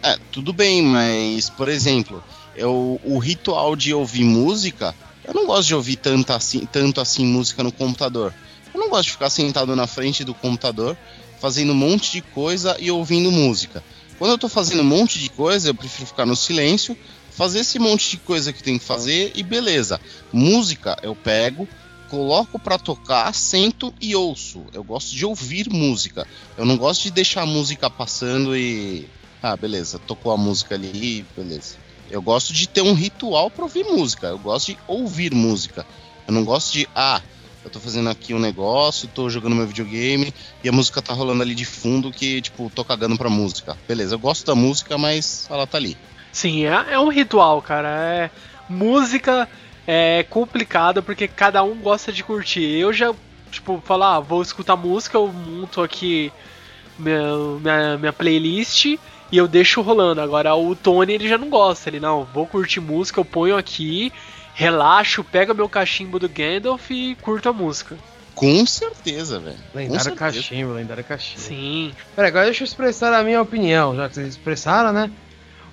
É, tudo bem, mas, por exemplo, eu, o ritual de ouvir música, eu não gosto de ouvir tanto assim, tanto assim música no computador. Eu não gosto de ficar sentado na frente do computador, fazendo um monte de coisa e ouvindo música. Quando eu tô fazendo um monte de coisa, eu prefiro ficar no silêncio, fazer esse monte de coisa que tem que fazer e beleza. Música eu pego, coloco pra tocar, sento e ouço. Eu gosto de ouvir música. Eu não gosto de deixar a música passando e ah, beleza, tocou a música ali, beleza. Eu gosto de ter um ritual pra ouvir música. Eu gosto de ouvir música. Eu não gosto de, ah, eu tô fazendo aqui um negócio, tô jogando meu videogame e a música tá rolando ali de fundo que, tipo, tô cagando pra música. Beleza, eu gosto da música, mas ela tá ali. Sim, é, é um ritual, cara. É, música é complicada porque cada um gosta de curtir. Eu já, tipo, falar, ah, vou escutar música, eu monto aqui meu- minha, minha playlist e eu deixo rolando. Agora o Tony ele já não gosta, ele não, vou curtir música, eu ponho aqui, relaxo, pego meu cachimbo do Gandalf e curto a música. Com certeza, velho. Lendário cachimbo, lendário cachimbo. Sim. Pera, agora deixa eu expressar a minha opinião, já que vocês expressaram, né?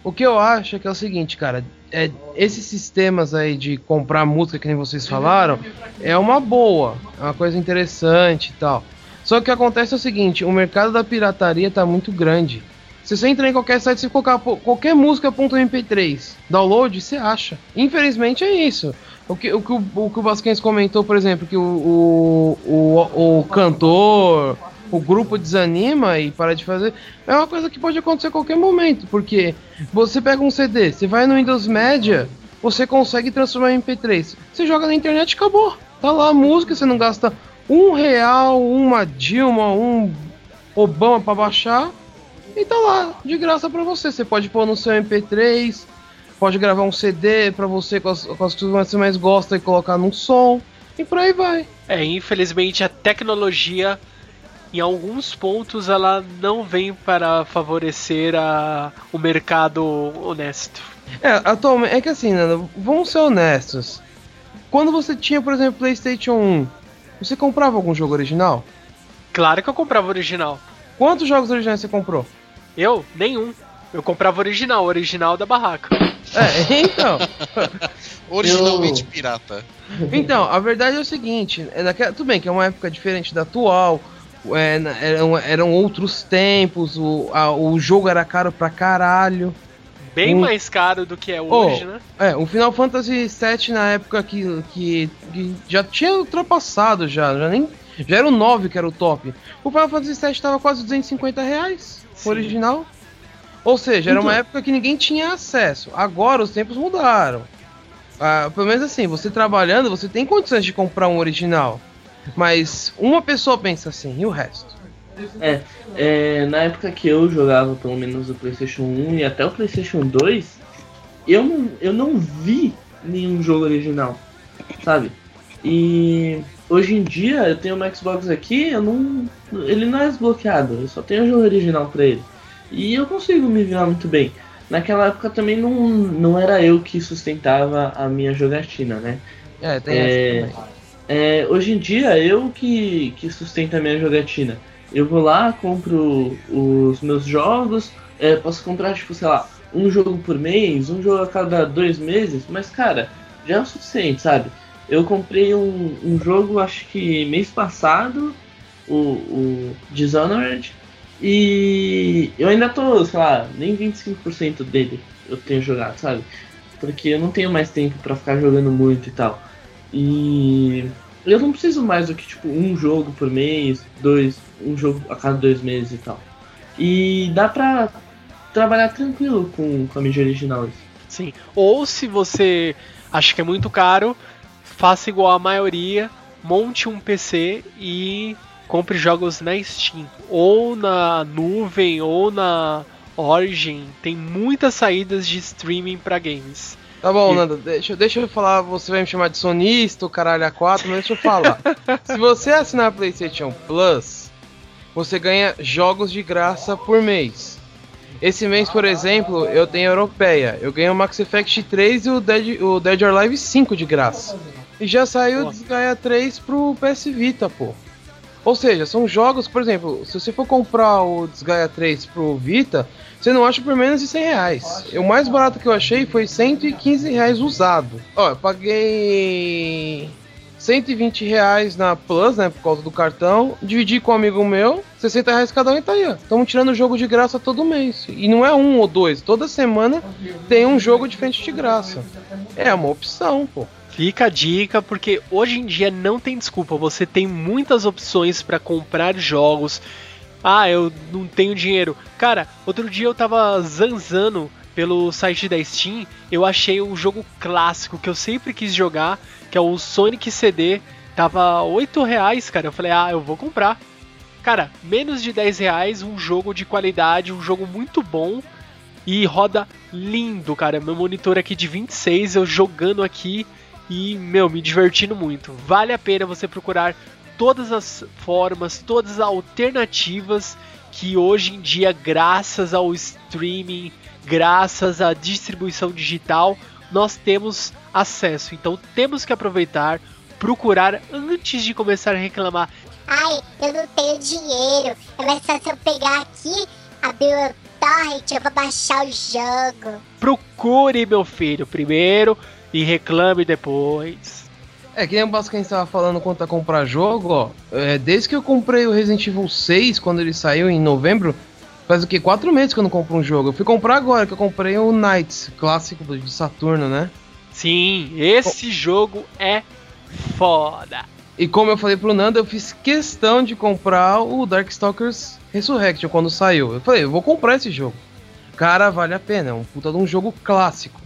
O que eu acho é que é o seguinte, cara, é, esses sistemas aí de comprar música, que nem vocês falaram, é uma boa, é uma coisa interessante e tal. Só que o que acontece é o seguinte, o mercado da pirataria tá muito grande. Se você entrar em qualquer site, se colocar qualquer música.mp3, download, você acha. Infelizmente é isso. O que o, que o, o, que o Basquens comentou, por exemplo, que o, o, o, o cantor, o grupo desanima e para de fazer, é uma coisa que pode acontecer a qualquer momento, porque você pega um CD, você vai no Windows Media, você consegue transformar em MP3. Você joga na internet e acabou. Tá lá a música, você não gasta um real, uma Dilma, um Obama para baixar. E tá lá, de graça para você. Você pode pôr no seu MP3, pode gravar um CD para você com as, com as coisas que você mais gosta e colocar num som. E por aí vai. É, infelizmente a tecnologia, em alguns pontos, ela não vem para favorecer a, o mercado honesto. É, atualmente, é que assim, Nando, vamos ser honestos. Quando você tinha, por exemplo, PlayStation 1, você comprava algum jogo original? Claro que eu comprava original. Quantos jogos originais você comprou? Eu? Nenhum. Eu comprava o original, o original da barraca. É, então. Originalmente Eu- pirata. Então, a verdade é o seguinte, é naquela, tudo bem que é uma época diferente da atual, é, eram, eram outros tempos, o, a- o jogo era caro pra caralho. Bem Hum. mais caro do que é hoje, Oh. né? É, o Final Fantasy VII na época que, que, que já tinha ultrapassado já, já nem, Já era o 9 que era o top. O Final Fantasy VII tava quase 250 reais, Sim. original. Ou seja, era uma Então- época que ninguém tinha acesso. Agora os tempos mudaram. Ah, pelo menos assim, você trabalhando, você tem condições de comprar um original. Mas uma pessoa pensa assim, e o resto? É, é, na época que eu jogava, pelo menos o PlayStation 1 e até o PlayStation 2, eu não, eu não vi nenhum jogo original, sabe? E hoje em dia eu tenho um Xbox aqui, eu não, ele não é desbloqueado, eu só tenho o jogo original pra ele. E eu consigo me virar muito bem. Naquela época também não, não era eu que sustentava a minha jogatina, né? É, tem É, essa também. É, hoje em dia, eu que, que sustento a minha jogatina. Eu vou lá, compro os meus jogos, é, posso comprar, tipo, sei lá, um jogo por mês, um jogo a cada dois meses, mas, cara, já é o suficiente, sabe? Eu comprei um, um jogo, acho que mês passado, o, o Dishonored, e eu ainda tô, sei lá, nem 25% dele eu tenho jogado, sabe? Porque eu não tenho mais tempo pra ficar jogando muito e tal. E eu não preciso mais do que tipo um jogo por mês, dois, um jogo a cada dois meses e tal. E dá pra trabalhar tranquilo com, com a mídia original. Sim. Ou se você acha que é muito caro, faça igual a maioria, monte um PC e compre jogos na Steam. Ou na nuvem, ou na Origin. Tem muitas saídas de streaming para games. Tá bom, E- Nanda, deixa, deixa eu falar, você vai me chamar de sonista, o caralho a 4, mas deixa eu falar. Se você assinar a PlayStation Plus, você ganha jogos de graça por mês. Esse mês, por exemplo, eu tenho a Europeia. Eu ganho o Max Effect 3 e o Dead, o Dead or Alive 5 de graça. E já saiu o. Desgaia 3 pro PS Vita, pô. Ou seja, são jogos, por exemplo, se você for comprar o Desgaia 3 pro Vita, você não acha por menos de 100 reais. O mais barato que eu achei foi 115 reais usado. Ó, eu paguei 120 reais na Plus, né, por causa do cartão. Dividi com um amigo meu, 60 reais cada um e tá aí, ó. Estamos tirando o jogo de graça todo mês. E não é um ou dois, toda semana tem um jogo diferente de graça. É uma opção, pô. Fica a dica, porque hoje em dia não tem desculpa. Você tem muitas opções para comprar jogos. Ah, eu não tenho dinheiro. Cara, outro dia eu tava zanzando pelo site da Steam. Eu achei um jogo clássico que eu sempre quis jogar, que é o Sonic CD. Tava 8 reais, cara. Eu falei, ah, eu vou comprar. Cara, menos de 10 reais, um jogo de qualidade, um jogo muito bom. E roda lindo, cara. Meu monitor aqui de 26, eu jogando aqui e, meu, me divertindo muito. Vale a pena você procurar todas as formas, todas as alternativas que hoje em dia, graças ao streaming, graças à distribuição digital, nós temos acesso. Então temos que aproveitar, procurar antes de começar a reclamar. Ai, eu não tenho dinheiro. É mais fácil eu pegar aqui, abrir o torrent, eu vou baixar o jogo. Procure, meu filho, primeiro e reclame depois. É, que nem o Basco que a gente tava falando quanto a comprar jogo, ó. É, desde que eu comprei o Resident Evil 6, quando ele saiu em novembro, faz o que? Quatro meses que eu não compro um jogo. Eu fui comprar agora, que eu comprei o Knights, clássico de Saturno, né? Sim, esse jogo é foda. E como eu falei pro Nando, eu fiz questão de comprar o Darkstalkers Resurrection quando saiu. Eu falei, eu vou comprar esse jogo. Cara, vale a pena, é um puta de um jogo clássico.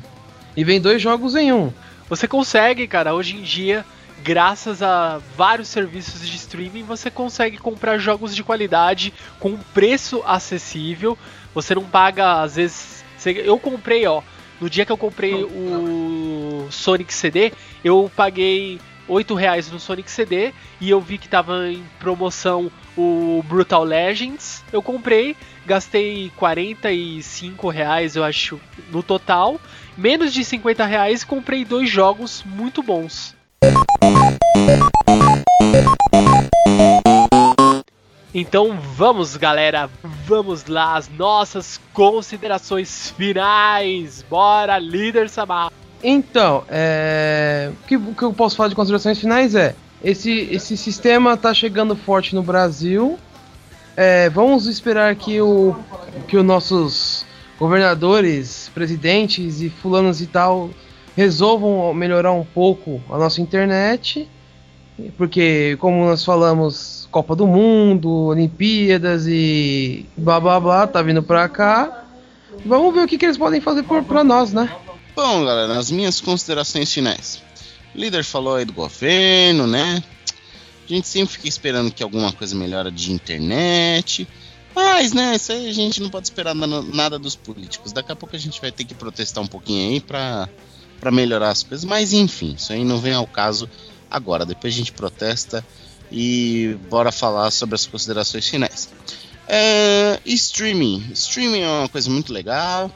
E vem dois jogos em um. Você consegue, cara, hoje em dia, graças a vários serviços de streaming, você consegue comprar jogos de qualidade com um preço acessível. Você não paga, às vezes. Eu comprei, ó. No dia que eu comprei o Sonic CD, eu paguei 8 reais no Sonic CD e eu vi que tava em promoção o Brutal Legends. Eu comprei, gastei 45 reais, eu acho, no total. Menos de 50 reais e comprei dois jogos muito bons. Então vamos, galera, vamos lá, as nossas considerações finais. Bora, líder Samar. Então, é... o, que, o que eu posso falar de considerações finais é: esse, esse sistema tá chegando forte no Brasil. É, vamos esperar que o que os nossos governadores, presidentes e fulanos e tal resolvam melhorar um pouco a nossa internet. Porque, como nós falamos, Copa do Mundo, Olimpíadas e blá blá blá, tá vindo pra cá. Vamos ver o que, que eles podem fazer por, pra nós, né? Bom, galera, as minhas considerações finais. O líder falou aí do governo, né? A gente sempre fica esperando que alguma coisa melhora de internet. Mas, né, isso aí a gente não pode esperar nada, dos políticos. Daqui a pouco a gente vai ter que protestar um pouquinho aí pra, pra melhorar as coisas. Mas, enfim, isso aí não vem ao caso agora. Depois a gente protesta e bora falar sobre as considerações finais. É, streaming. Streaming é uma coisa muito legal.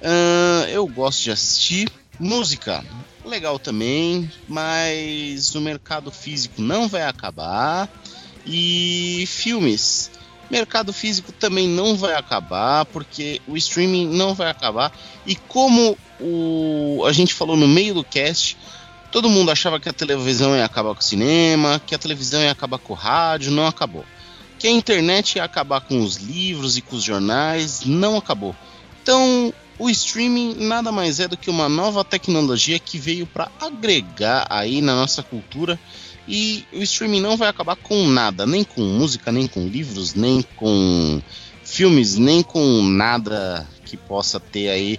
É, eu gosto de assistir. Música, legal também, mas o mercado físico não vai acabar. E filmes, mercado físico também não vai acabar, porque o streaming não vai acabar. E como o, a gente falou no meio do cast, todo mundo achava que a televisão ia acabar com o cinema, que a televisão ia acabar com o rádio, não acabou. Que a internet ia acabar com os livros e com os jornais, não acabou. Então, o streaming nada mais é do que uma nova tecnologia que veio para agregar aí na nossa cultura e o streaming não vai acabar com nada, nem com música, nem com livros, nem com filmes, nem com nada que possa ter aí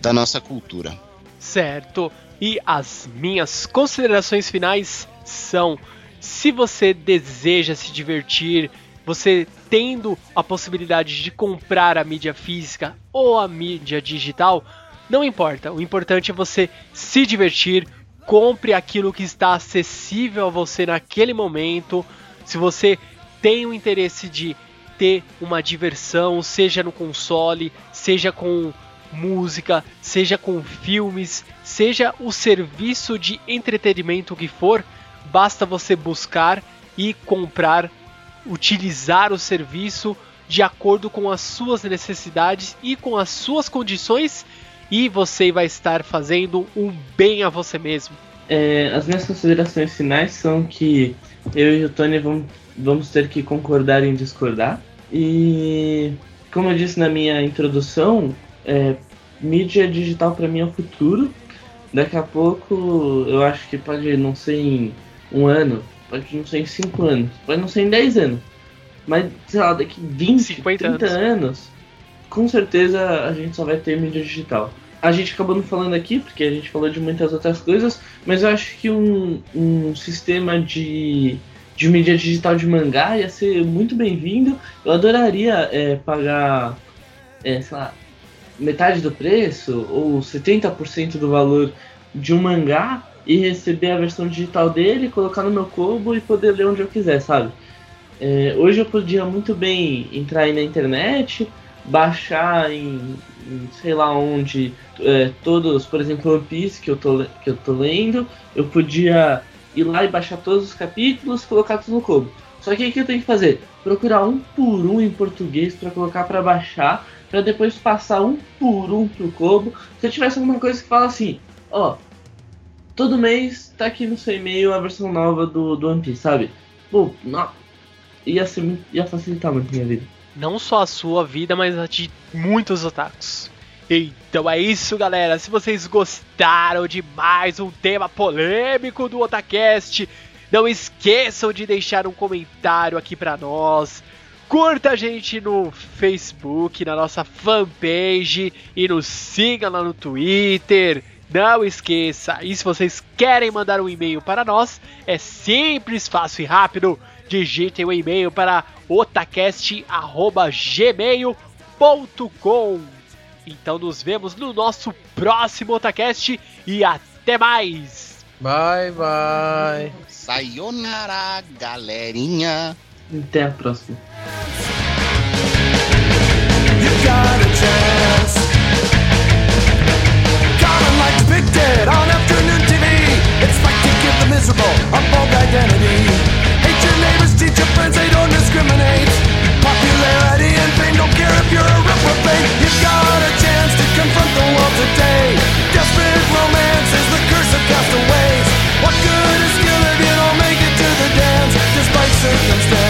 da nossa cultura. Certo. E as minhas considerações finais são: se você deseja se divertir, você tendo a possibilidade de comprar a mídia física ou a mídia digital, não importa. O importante é você se divertir, compre aquilo que está acessível a você naquele momento. Se você tem o interesse de ter uma diversão, seja no console, seja com música, seja com filmes, seja o serviço de entretenimento que for, basta você buscar e comprar, utilizar o serviço de acordo com as suas necessidades e com as suas condições e você vai estar fazendo um bem a você mesmo. É, as minhas considerações finais são que eu e o Tony vamos, vamos ter que concordar em discordar. E como eu disse na minha introdução, é, mídia digital para mim é o futuro. Daqui a pouco eu acho que pode não ser em um ano, pode não ser em cinco anos, pode não ser em dez anos. Mas, sei lá, daqui 20, 50 30 anos, com certeza a gente só vai ter mídia digital. A gente acabou não falando aqui, porque a gente falou de muitas outras coisas, mas eu acho que um, um sistema de, de mídia digital de mangá ia ser muito bem-vindo. Eu adoraria é, pagar, é, sei lá, metade do preço ou 70% do valor de um mangá e receber a versão digital dele, colocar no meu Kobo e poder ler onde eu quiser, sabe? É, hoje eu podia muito bem entrar aí na internet, baixar em, em sei lá onde é, todos, por exemplo, One Piece que eu, tô, que eu tô lendo, eu podia ir lá e baixar todos os capítulos colocar tudo no Kobo. Só que o que eu tenho que fazer? Procurar um por um em português para colocar para baixar, para depois passar um por um pro Kobo. Se eu tivesse alguma coisa que fala assim, ó, todo mês tá aqui no seu e-mail a versão nova do, do One Piece, sabe? Pô, não, ia, ser, ia facilitar muito a minha vida. Não só a sua vida, mas a de muitos otakus. Então é isso, galera. Se vocês gostaram de mais um tema polêmico do Otacast, não esqueçam de deixar um comentário aqui pra nós. Curta a gente no Facebook, na nossa fanpage e nos siga lá no Twitter. Não esqueça, e se vocês querem mandar um e-mail para nós, é simples, fácil e rápido digite o um e-mail para otacast.gmail.com. Então nos vemos no nosso próximo Otacast e até mais! Bye, bye! Sayonara, galerinha! Até a próxima! It's like to give the miserable a bold identity. your neighbors, teach your friends, they don't discriminate. Popularity and fame don't care if you're a reprobate. You've got a chance to confront the world today. Desperate romance is the curse of castaways. What good is skill if you don't make it to the dance, despite circumstance?